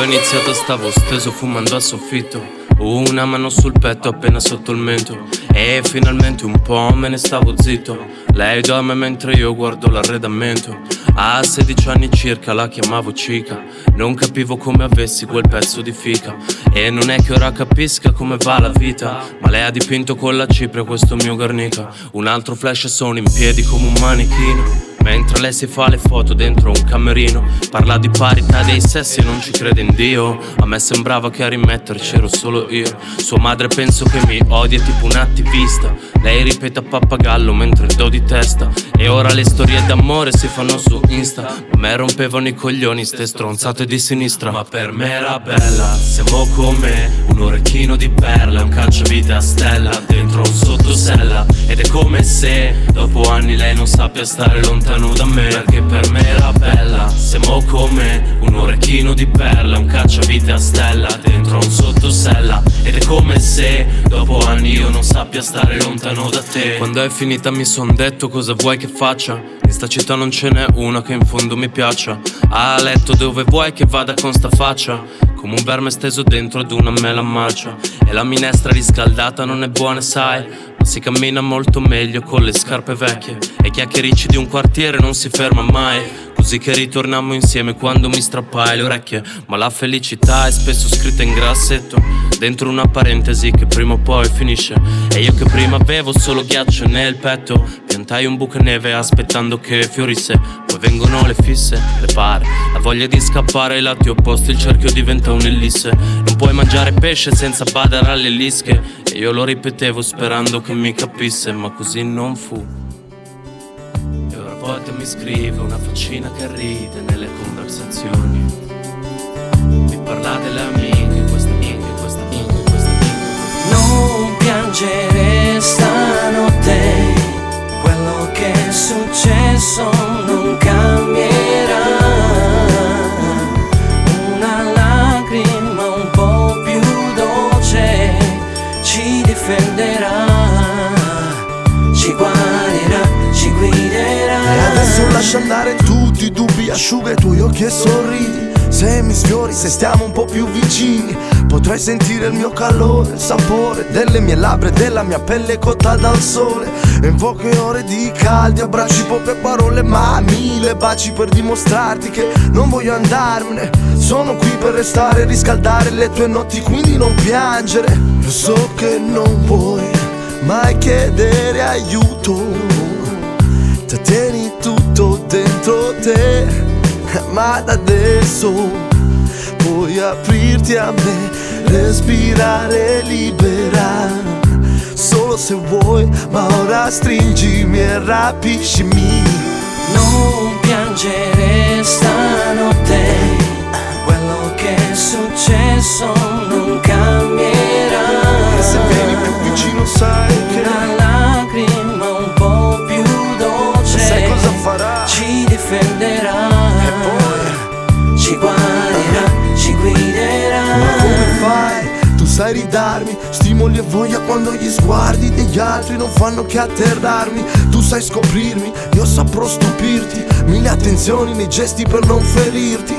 iniziato stavo steso fumando a soffitto. Una mano sul petto appena sotto il mento. E finalmente un po' me ne stavo zitto. Lei dorme mentre io guardo l'arredamento. A 16 anni circa la chiamavo cica Non capivo come avessi quel pezzo di fica. E non è che ora capisca come va la vita. Ma lei ha dipinto con la cipria questo mio garnica Un altro flash e sono in piedi come un manichino Mentre lei si fa le foto dentro un camerino Parla di parità dei sessi e non ci crede in Dio. A me sembrava che a rimetterci ero solo io. Sua madre penso che mi odia tipo un attivista Lei ripete a pappagallo mentre do di testa. E ora le storie d'amore si fanno su Insta. Ma me rompevano i coglioni ste stronzate di sinistra. Ma per me era bella, siamo come Un orecchino di perle, un cacciavite a stella Dentro un sottosella. Ed è come se dopo anni lei non sappia stare lontano da me Perché per me era bella. Siamo come un orecchino di perle Un cacciavite a stella Dentro un sottosella. Ed è come se dopo anni io non sappia stare lontano da te. Quando è finita mi son detto cosa vuoi che faccia? In sta città non ce n'è una che in fondo mi piaccia. A letto dove vuoi che vada con sta faccia. Come un verme steso dentro ad una mela marcia. E la minestra riscaldata non è buona sai si cammina molto meglio con le scarpe vecchie. E chiacchiericci di un quartiere non si ferma mai Così che ritornammo insieme quando mi strappai le orecchie. Ma la felicità è spesso scritta in grassetto Dentro una parentesi che prima o poi finisce. E io che prima avevo solo ghiaccio nel petto Piantai un buco neve aspettando che fiorisse. Poi vengono le fisse, le pare La voglia di scappare ai lati opposti Il cerchio diventa un'ellisse Non puoi mangiare pesce senza badare alle lische. E io lo ripetevo sperando che mi capisse Ma così non fu Volte mi scrive una faccina che ride nelle conversazioni Mi parla delle amiche, questa amiche, questa amiche, questa amiche Non piangere stanotte, quello che è successo non cambierà. Adesso lascia andare tutti i dubbi Asciuga i tuoi occhi e sorridi. Se mi sfiori, se stiamo un po' più vicini Potrai sentire il mio calore, il sapore Delle mie labbra e della mia pelle cotta dal sole. E in poche ore di caldi abbracci, poche parole Ma mille baci per dimostrarti che non voglio andarmene. Sono qui per restare e riscaldare le tue notti Quindi non piangere. Lo so che non puoi mai chiedere aiuto Te tieni tutto dentro te, ma da adesso puoi aprirti a me, respirare libera. Solo se vuoi, ma ora stringimi e rapiscimi. Non piangere stanotte, quello che è successo non cambierà. E se vieni più vicino sai Ridarmi stimoli e voglia quando gli sguardi degli altri non fanno che atterrarmi. Tu sai scoprirmi, io saprò stupirti. Mille attenzioni nei gesti per non ferirti.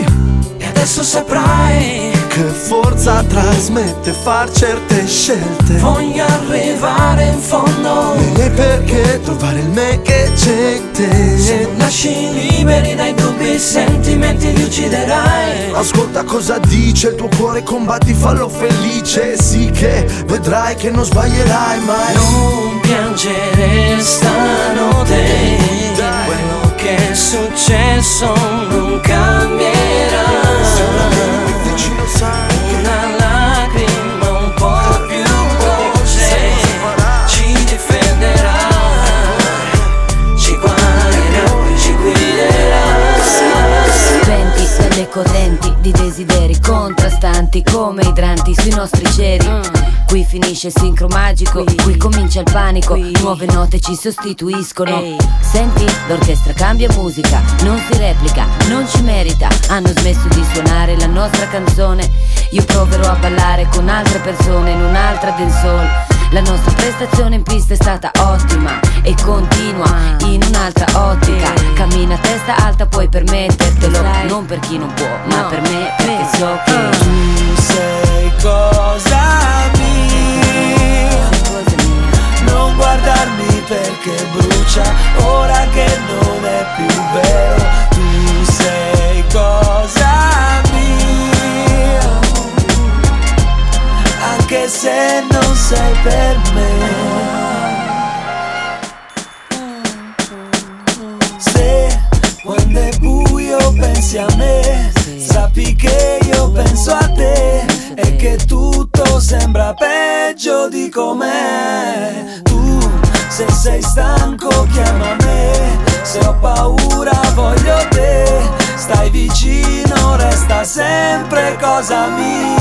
E adesso saprai Che forza trasmette far certe scelte. Voglio arrivare in fondo E perché trovare il me che c'è in te. Se non lasci liberi dai dubbi sentimenti li ucciderai Ascolta cosa dice il tuo cuore, combatti, fallo felice. Sì che vedrai che non sbaglierai mai. Non piangere stanotte Quello che è successo non cambierà Dalle correnti di desideri contrastanti come idranti sui nostri ceri. Qui finisce il sincro magico, qui, comincia il panico, nuove note ci sostituiscono. Senti, l'orchestra cambia musica, non si replica, non ci merita. Hanno smesso di suonare la nostra canzone. Io proverò a ballare con altre persone in un'altra dancehall. La nostra prestazione in pista è stata ottima e continua in un'altra ottica. Cammina a testa alta, puoi permettertelo. Non per chi non può, ma per me, perché so che tu sei cosa mia. Non guardarmi perché brucia ora che non è più vero. Tu sei cosa Anche se non sei per me. Se quando è buio pensi a me, sappi che io penso a te e che tutto sembra peggio di com'è. Tu, se sei stanco, chiama sempre cosa mia.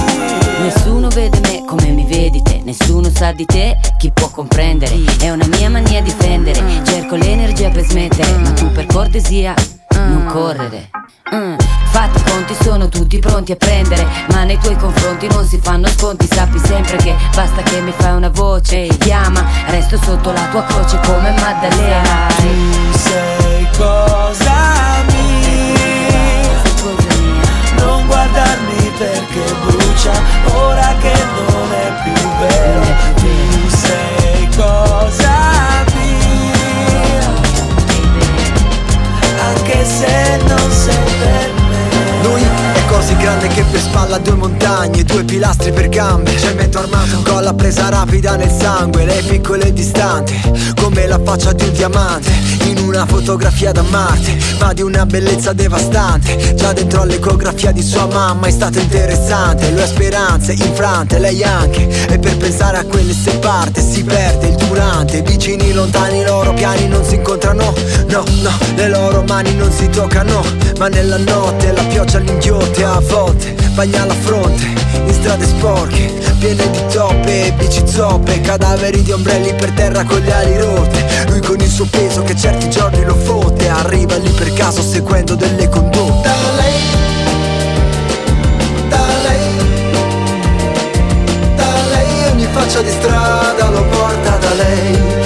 Nessuno vede me come mi vedi te, nessuno sa di te, chi può comprendere? È una mia mania difendere, cerco l'energia per smettere, ma tu per cortesia non correre. Mm. Fatti i conti sono tutti pronti a prendere Ma nei tuoi confronti non si fanno sconti Sappi sempre che basta che mi fai una voce Chiama, resto sotto la tua croce come Maddalena Tu sei cosa guardarmi perché brucia Ora due pilastri per gambe. Cemento armato Colla presa rapida nel sangue Lei piccola e distante Come la faccia di un diamante In una fotografia da Marte Ma di una bellezza devastante. Già dentro all'ecografia di sua mamma È stato interessante Lui ha speranze, infrante, lei anche. E per pensare a quelle se parte Si perde il durante. Vicini lontani i loro piani non si incontrano. No, no, le loro mani non si toccano Ma nella notte la pioggia l'inghiotte A volte bagna la fronte In strade sporche Piene di toppe, bici zoppe Cadaveri di ombrelli per terra con le ali rotte. Lui con il suo peso che certi giorni lo fotte Arriva lì per caso seguendo delle condotte. Da lei, da lei, Da lei ogni faccia di strada lo porta da lei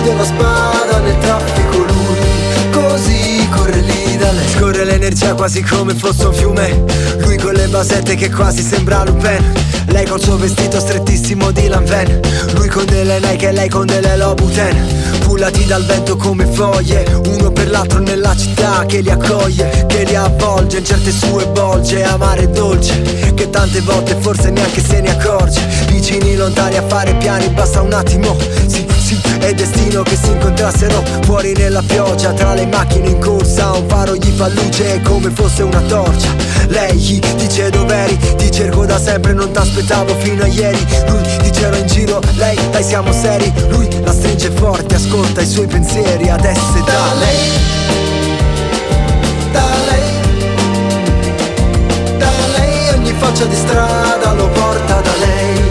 con lo scudo e la spada nel traffico lui Così corre lì da lei. Scorre l'energia quasi come fosse un fiume. Lui con le basette che quasi sembra Lupin. Lei col suo vestito strettissimo di Lanvin. Lui con delle Nike e lei con delle Louboutin. Pullati dal vento come foglie. Uno per l'altro nella città che li accoglie Che li avvolge in certe sue bolge. Amare e dolce Che tante volte forse neanche se ne accorge. Vicini lontani a fare piani basta un attimo. Sì, sì, è destino che si incontrassero Fuori nella pioggia tra le macchine in corsa Un faro gli fa luce come fosse una torcia. Lei gli dice dov'eri Ti cerco da sempre non t'aspettavo fino a ieri. Lui dice ero in giro Lei dai siamo seri. Lui la stringe forte ascolta i suoi pensieri Adesso è da lei. Faccia di strada lo porta da lei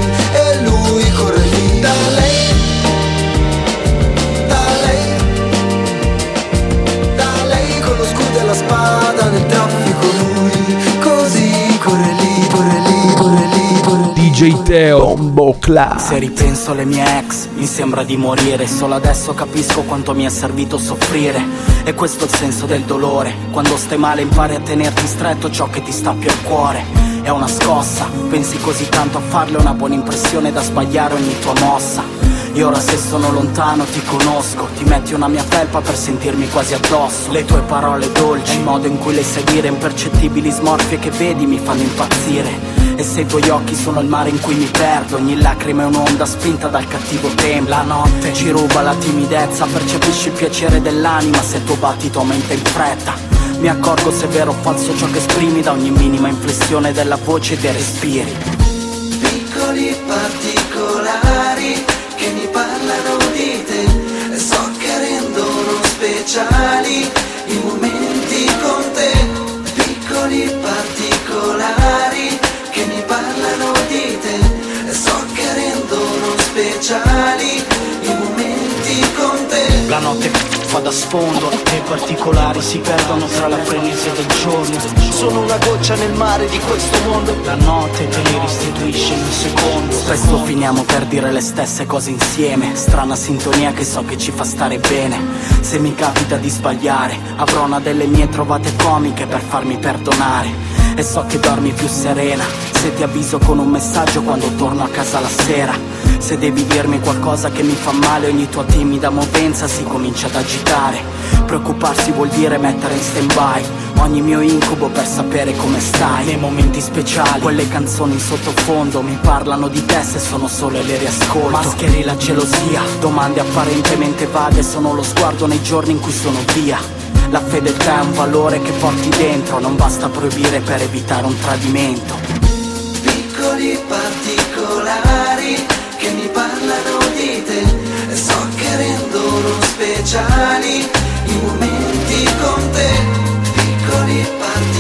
DJ Teo. Bombo Class Se ripenso alle mie ex mi sembra di morire. Solo adesso capisco quanto mi è servito soffrire. E questo è il senso del dolore. Quando stai male impari a tenerti stretto ciò che ti sta più al cuore. È una scossa, pensi così tanto a farle Una buona impressione da sbagliare ogni tua mossa. E ora se sono lontano ti conosco. Ti metti una mia felpa per sentirmi quasi addosso. Le tue parole dolci, il modo in cui le sai dire Impercettibili smorfie che vedi mi fanno impazzire e se i tuoi occhi sono il mare in cui mi perdo Ogni lacrima è un'onda spinta dal cattivo tempo. La notte ci ruba la timidezza Percepisci il piacere dell'anima se il tuo battito aumenta in fretta. Mi accorgo se è vero o falso ciò che esprimi Da ogni minima inflessione della voce e dei respiri. Piccoli particolari che mi parlano di te e so che rendono speciali i momenti speciali i momenti con te. La notte fa da sfondo e i particolari si perdono tra la frenesia del giorno. Sono una goccia nel mare di questo mondo. La notte te li restituisce in un secondo. Spesso finiamo per dire le stesse cose insieme. Strana sintonia che so che ci fa stare bene. Se mi capita di sbagliare Avrò una delle mie trovate comiche per farmi perdonare. E so che dormi più serena. Se ti avviso con un messaggio quando torno a casa la sera Se devi dirmi qualcosa che mi fa male Ogni tua timida movenza si comincia ad agitare. Preoccuparsi vuol dire mettere in stand by Ogni mio incubo per sapere come stai. Nei momenti speciali Quelle canzoni in sottofondo Mi parlano di te se sono sole le riascolto. Mascheri la gelosia Domande apparentemente vaghe Sono lo sguardo nei giorni in cui sono via. La fedeltà è un valore che porti dentro, non basta proibire per evitare un tradimento. Piccoli particolari rendono speciali i momenti con te. Piccoli particolari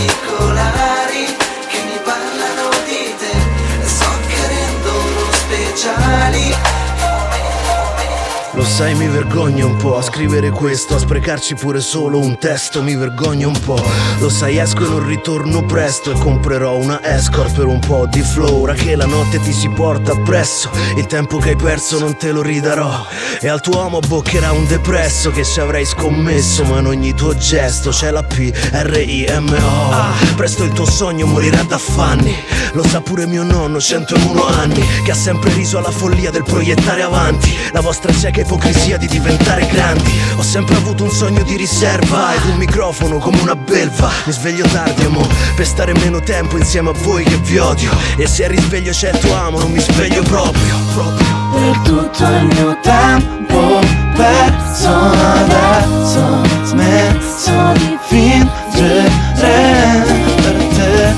Lo sai mi vergogno un po' a scrivere questo A sprecarci pure solo un testo Mi vergogno un po' Lo sai esco e non ritorno presto E comprerò una escort per un po' di flow. Ora che la notte ti si porta appresso Il tempo che hai perso non te lo ridarò. E al tuo uomo boccherà un depresso Che ci avrei scommesso Ma in ogni tuo gesto c'è la P R I M O. Presto il tuo sogno morirà d'affanni Lo sa pure mio nonno 101 anni Che ha sempre riso alla follia del proiettare avanti. La vostra cieca l'ipocrisia di diventare grandi. Ho sempre avuto un sogno di riserva Ed un microfono come una belva. Mi sveglio tardi amo Per stare meno tempo insieme a voi che vi odio. E se risveglio tuo amo non mi sveglio proprio Proprio. Per tutto il mio tempo perso adesso Smesso di fingere per te.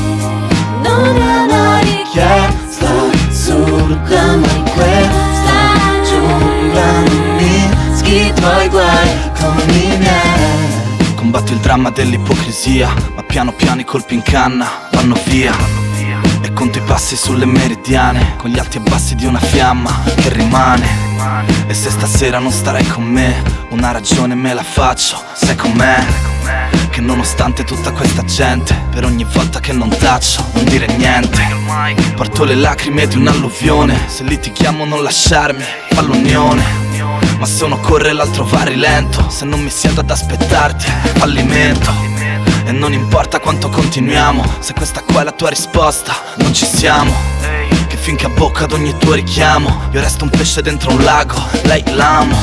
Non è una richiesta assurda ma come i miei Combatto il dramma dell'ipocrisia, ma piano piano i colpi in canna vanno via. E conto i passi sulle meridiane, con gli alti e bassi di una fiamma che rimane. E se stasera non starai con me, una ragione me la faccio, sei con me. Che nonostante tutta questa gente, per ogni volta che non taccio, non dire niente. Porto le lacrime di un'alluvione, se litighiamo non lasciarmi, fa l'unione. Ma se uno corre l'altro va rilento. Se non mi siedo ad aspettarti, fallimento. E non importa quanto continuiamo Se questa qua è la tua risposta, non ci siamo. Che finché a bocca ad ogni tuo richiamo Io resto un pesce dentro un lago, lei l'amo.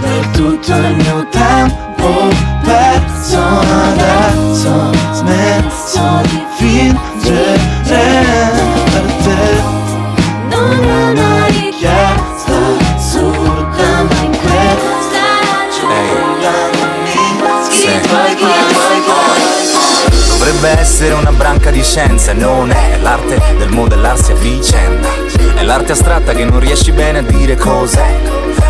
Per tutto il mio tempo perso adesso Smesso di fingere per te Dovrebbe essere una branca di scienza e non è l'arte del modellarsi a vicenda. È l'arte astratta che non riesci bene a dire cos'è.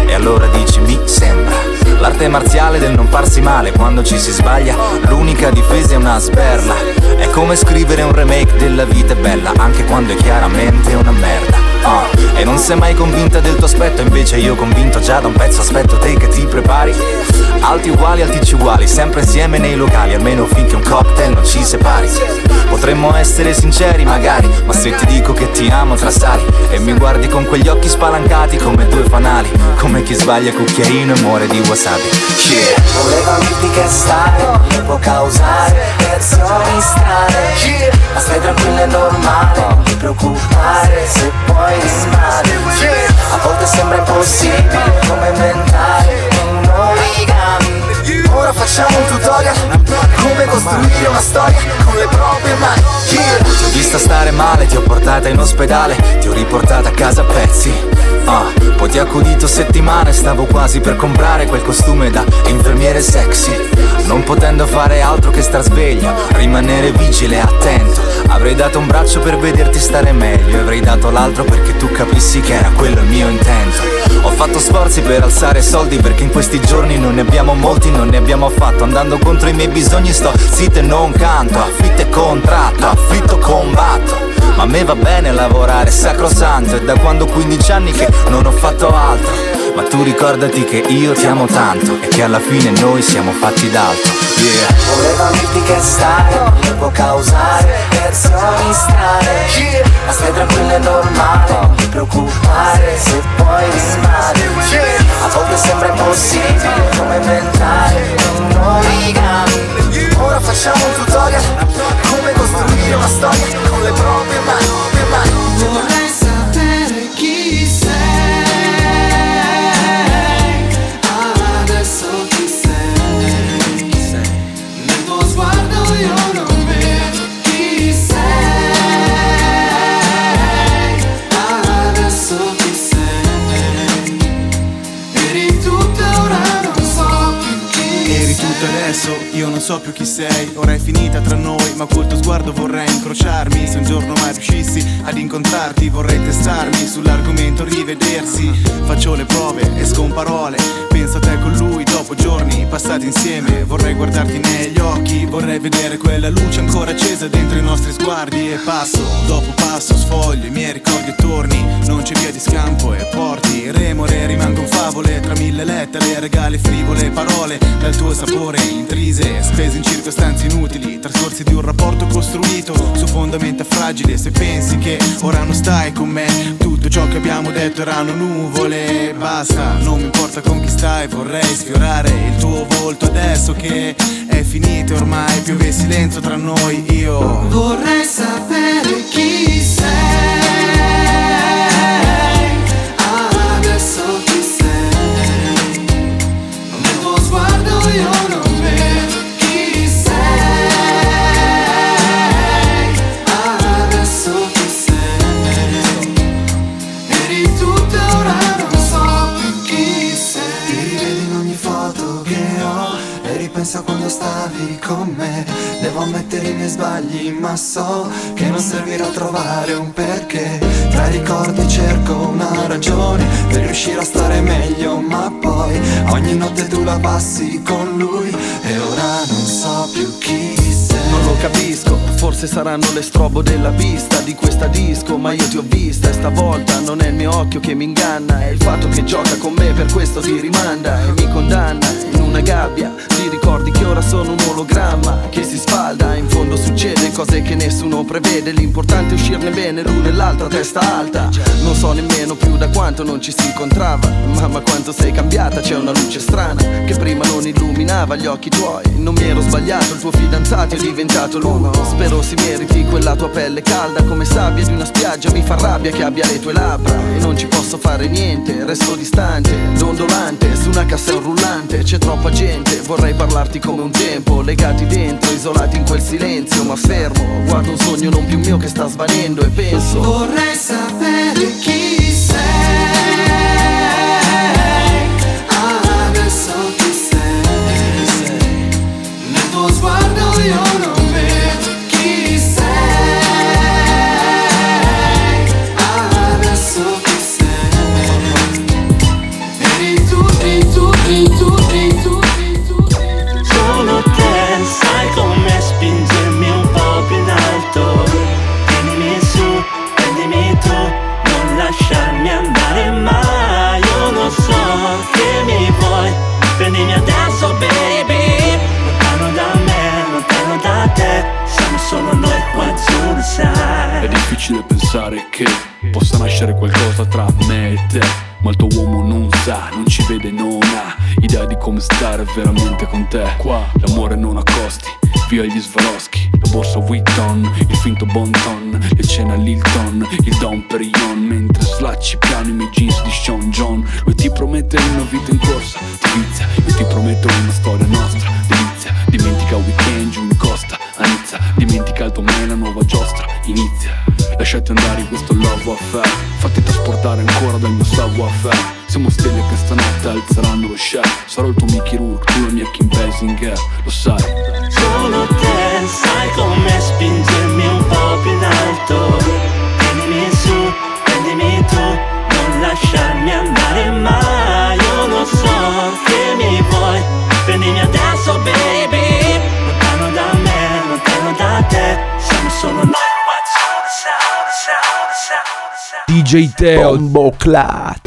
E allora dici mi sembra. L'arte marziale del non farsi male quando ci si sbaglia. L'unica difesa è una sberla. È come scrivere un remake della vita è bella, anche quando è chiaramente una merda. E non sei mai convinta del tuo aspetto, invece io convinto già da un pezzo aspetto te che ti prepari. Alti uguali, altici uguali, sempre insieme nei locali, almeno finché un cocktail non ci separi. Potremmo essere sinceri magari, ma se ti dico che ti amo tra sali e mi guardi con quegli occhi spalancati come due fanali, come chi sbaglia cucchiaino e muore di wasabi. Yeah. Volevo dirti che stare può causare reazioni strane Ma stai tranquilla è normale, non ti preoccupare se poi rimane A volte sembra impossibile come inventare un origami Ora facciamo un tutorial come costruire una storia con le proprie mani Yeah. Ti ho vista stare male, ti ho portata in ospedale, ti ho riportata a casa a pezzi. Ah, poi ti ho accudito settimane, stavo quasi per comprare quel costume da infermiere sexy. Non potendo fare altro che star sveglio, rimanere vigile e attento. Avrei dato un braccio per vederti stare meglio, avrei dato l'altro perché tu capissi che era quello il mio intento. Ho fatto sforzi per alzare soldi perché in questi giorni non ne abbiamo molti, non ne abbiamo affatto. Andando contro i miei bisogni sto zitto e non canto, affitto e contratto, affitto combatto. Ma a me va bene lavorare sacrosanto, è da quando ho 15 anni che non ho fatto altro. Ma tu ricordati che io ti amo tanto e che alla fine noi siamo fatti d'altro. Yeah. Volevo dirti che stare può causare reazioni strane Ma stai tranquilla è normale, non ti preoccupare se poi rimane A volte sembra impossibile come inventare un origami Ora facciamo un tutorial come costruire una storia con le proprie mani io non so più chi sei Ora è finita tra noi, ma col tuo sguardo vorrei incrociarmi. Se un giorno mai riuscissi ad incontrarti Vorrei testarmi sull'argomento rivedersi. Faccio le prove, esco con parole Penso a te con lui dopo giorni passati insieme. Vorrei guardarti negli occhi Vorrei vedere quella luce ancora accesa dentro i nostri sguardi. E passo, dopo passo, sfoglio i miei ricordi e torni. Non c'è via di scampo e porti remore Rimangono favole tra mille lettere Regali frivole parole. Dal tuo sapore intrise Spese in circostanze inutili Trascorsi di un rapporto costruito su fondamenta fragili. Se pensi che ora non stai con me Tutto ciò che abbiamo detto erano nuvole Basta, non mi importa con chi stai Vorrei sfiorare il tuo volto adesso che è finito ormai Piove silenzio tra noi. Io Vorrei sapere chi sei miei sbagli Ma so che non servirà a trovare un perché. Tra i ricordi cerco una ragione Per riuscire a stare meglio Ma poi ogni notte tu la passi con lui E ora non so più chi sei. Non lo capisco, forse saranno le strobo della pista di questa disco Ma io ti ho vista e stavolta non è il mio occhio che mi inganna È il fatto che gioca con me, per questo ti rimanda E mi condanna in una gabbia Ti ricordi che ora sono un ologramma Che si sfalda, in fondo succede cose che nessuno prevede L'importante è uscirne bene, l'una e l'altra testa alta. Non so nemmeno più da quanto non ci si incontrava Mamma quanto sei cambiata, c'è una luce strana Che prima non illuminava gli occhi tuoi. Non mi ero sbagliato, il tuo fidanzato è diventato lui Spero si meriti quella tua pelle calda Come sabbia di una spiaggia mi fa rabbia che abbia le tue labbra. E non ci posso fare niente, resto distante Dondolante, su una cassa rullante C'è troppa gente, vorrei parlarti come un tempo Legati dentro, isolati in quel silenzio Ma fermo, guardo un sogno non più mio che sta svanendo E penso Vorrei sapere chi sei pensare che possa nascere qualcosa tra me e te. Ma il tuo uomo non sa, non ci vede, non ha Idea di come stare veramente con te. Qua l'amore non ha costi, via gli Swarovski La borsa Vuitton, il finto bon ton Le cene all'Hilton, il Don Perignon Mentre slacci piano i miei jeans di Sean John. Lui ti promette una vita in corsa, ti vizia Io ti prometto una storia nostra, delizia. Dimentica weekend giù in costa, a Nizza Dimentica il tuo me, la nuova giostra, inizia Lasciate andare questo love affair. Fatti trasportare ancora dal mio savoir-faire Siamo stelle che stanotte alzeranno lo share. Sarò il tuo Mickey Rourke, tu la mia Kim Basinger Lo sai. Solo te sai come spingermi un po' più in alto. Prendimi su, prendimi tu, non lasciarmi andare mai. Io lo so che mi vuoi, prendimi adesso baby. Lontano da me, lontano da te, siamo solo noi DJ Teo Bombo Clat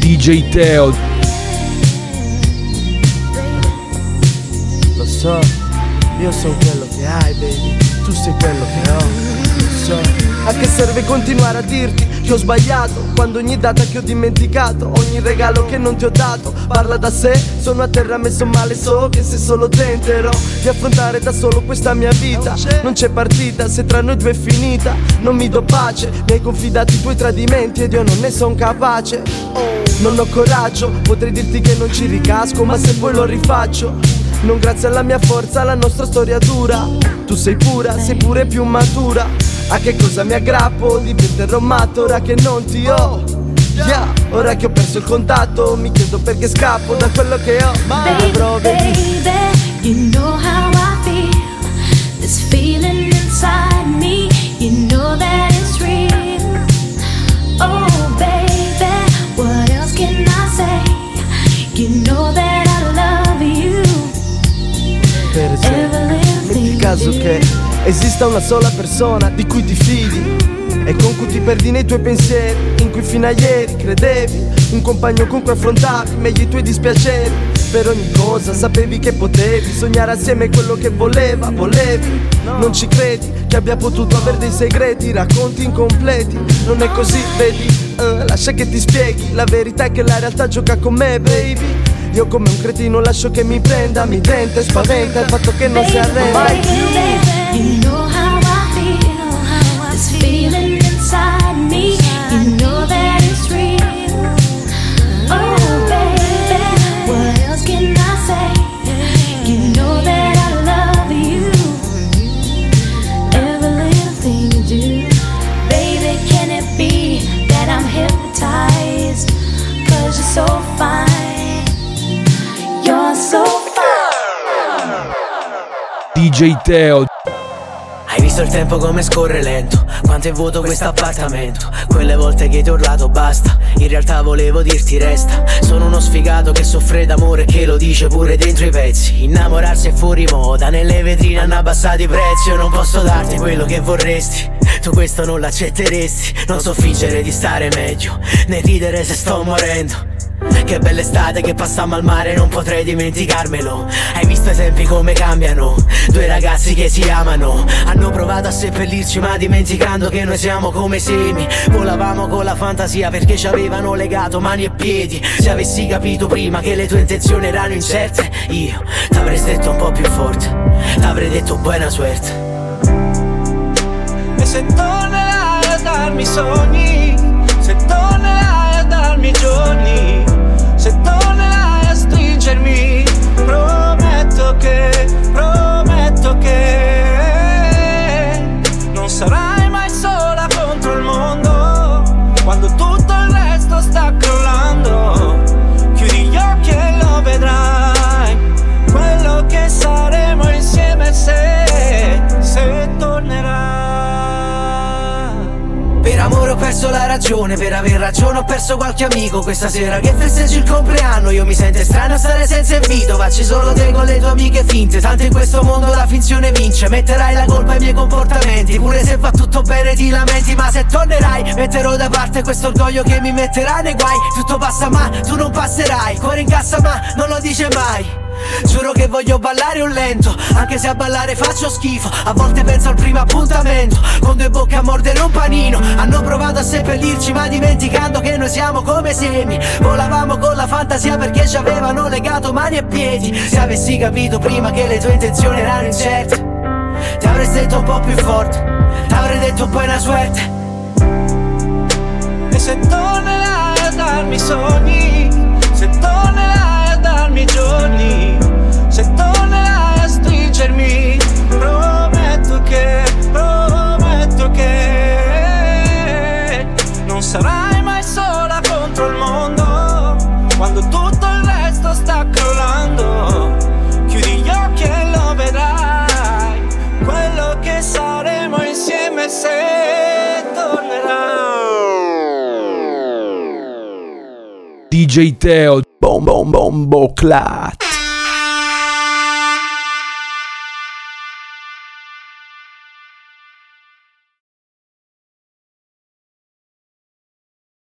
DJ Teo Lo so, io sono quello che hai, baby. Tu sei quello che ho. So. A che serve continuare a dirti che ho sbagliato Quando ogni data che ho dimenticato Ogni regalo che non ti ho dato Parla da sé, sono a terra messo male So che se solo tenterò Di affrontare da solo questa mia vita Non c'è partita, se tra noi due è finita Non mi do pace, mi hai confidato i tuoi tradimenti Ed io non ne son capace Non ho coraggio, potrei dirti che non ci ricasco Ma se poi lo rifaccio non grazie alla mia forza, la nostra storia dura. Tu sei pura, sei pure più matura. A che cosa mi aggrappo? Diventerò matto ora che non ti ho. Yeah, ora che ho perso il contatto Mi chiedo perché scappo da quello che ho. Ma Baby, avrò vedi baby, you know how caso che esista una sola persona di cui ti fidi e con cui ti perdi nei tuoi pensieri, in cui fino a ieri credevi, un compagno con cui affrontavi meglio i tuoi dispiaceri. Per ogni cosa sapevi che potevi sognare assieme quello che voleva, volevi. Non ci credi che abbia potuto avere dei segreti, racconti incompleti. Non è così, vedi? Eh, lascia che ti spieghi, la verità è che la realtà gioca con me, baby. Io come un cretino lascio che mi prenda, mi tenta e spaventa il fatto che non si arrenda DJ Teo. Hai visto il tempo come scorre lento? Quanto è vuoto questo appartamento? Quelle volte che ti ho urlato basta. In realtà volevo dirti resta. Sono uno sfigato che soffre d'amore Che lo dice pure dentro i pezzi. Innamorarsi è fuori moda Nelle vetrine hanno abbassato i prezzi. Io non posso darti quello che vorresti. Tu questo non l'accetteresti. Non so fingere di stare meglio Né ridere se sto morendo che bella estate che passammo al mare, non potrei dimenticarmelo. Hai visto i tempi come cambiano? Due ragazzi che si amano. Hanno provato a seppellirci, ma dimenticando che noi siamo come semi. Volavamo con la fantasia perché ci avevano legato mani e piedi. Se avessi capito prima che le tue intenzioni erano incerte, io t'avrei stretto un po' più forte. T'avrei detto buona suerte. E se tornerai a darmi sogni, se tornerai a darmi giorni, se tornerai a stringermi, prometto che, prometto che perso la ragione, per aver ragione ho perso qualche amico. Questa sera che festeggi il compleanno io mi sento strano stare senza invito. Facci solo te con le tue amiche finte, tanto in questo mondo la finzione vince. Metterai la colpa ai miei comportamenti, pure se va tutto bene ti lamenti. Ma se tornerai metterò da parte questo orgoglio che mi metterà nei guai. Tutto passa ma tu non passerai, cuore in cassa ma non lo dice mai Giuro che voglio ballare un lento Anche se a ballare faccio schifo. A volte penso al primo appuntamento Con due bocche a mordere un panino. Hanno provato a seppellirci ma dimenticando che noi siamo come semi. Volavamo con la fantasia perché ci avevano legato mani e piedi. Se avessi capito prima che le tue intenzioni erano incerte Ti avrei stretto un po' più forte Ti avrei detto buona suerte E se tornerai a darmi sogni, darmi giorni, se tornerai a stringermi, prometto che, prometto che non sarai mai sola contro il mondo, quando tutto il resto sta crollando. Chiudi gli occhi e lo vedrai, quello che saremo insieme se tornerai. DJ Teo Bom bom bombo clat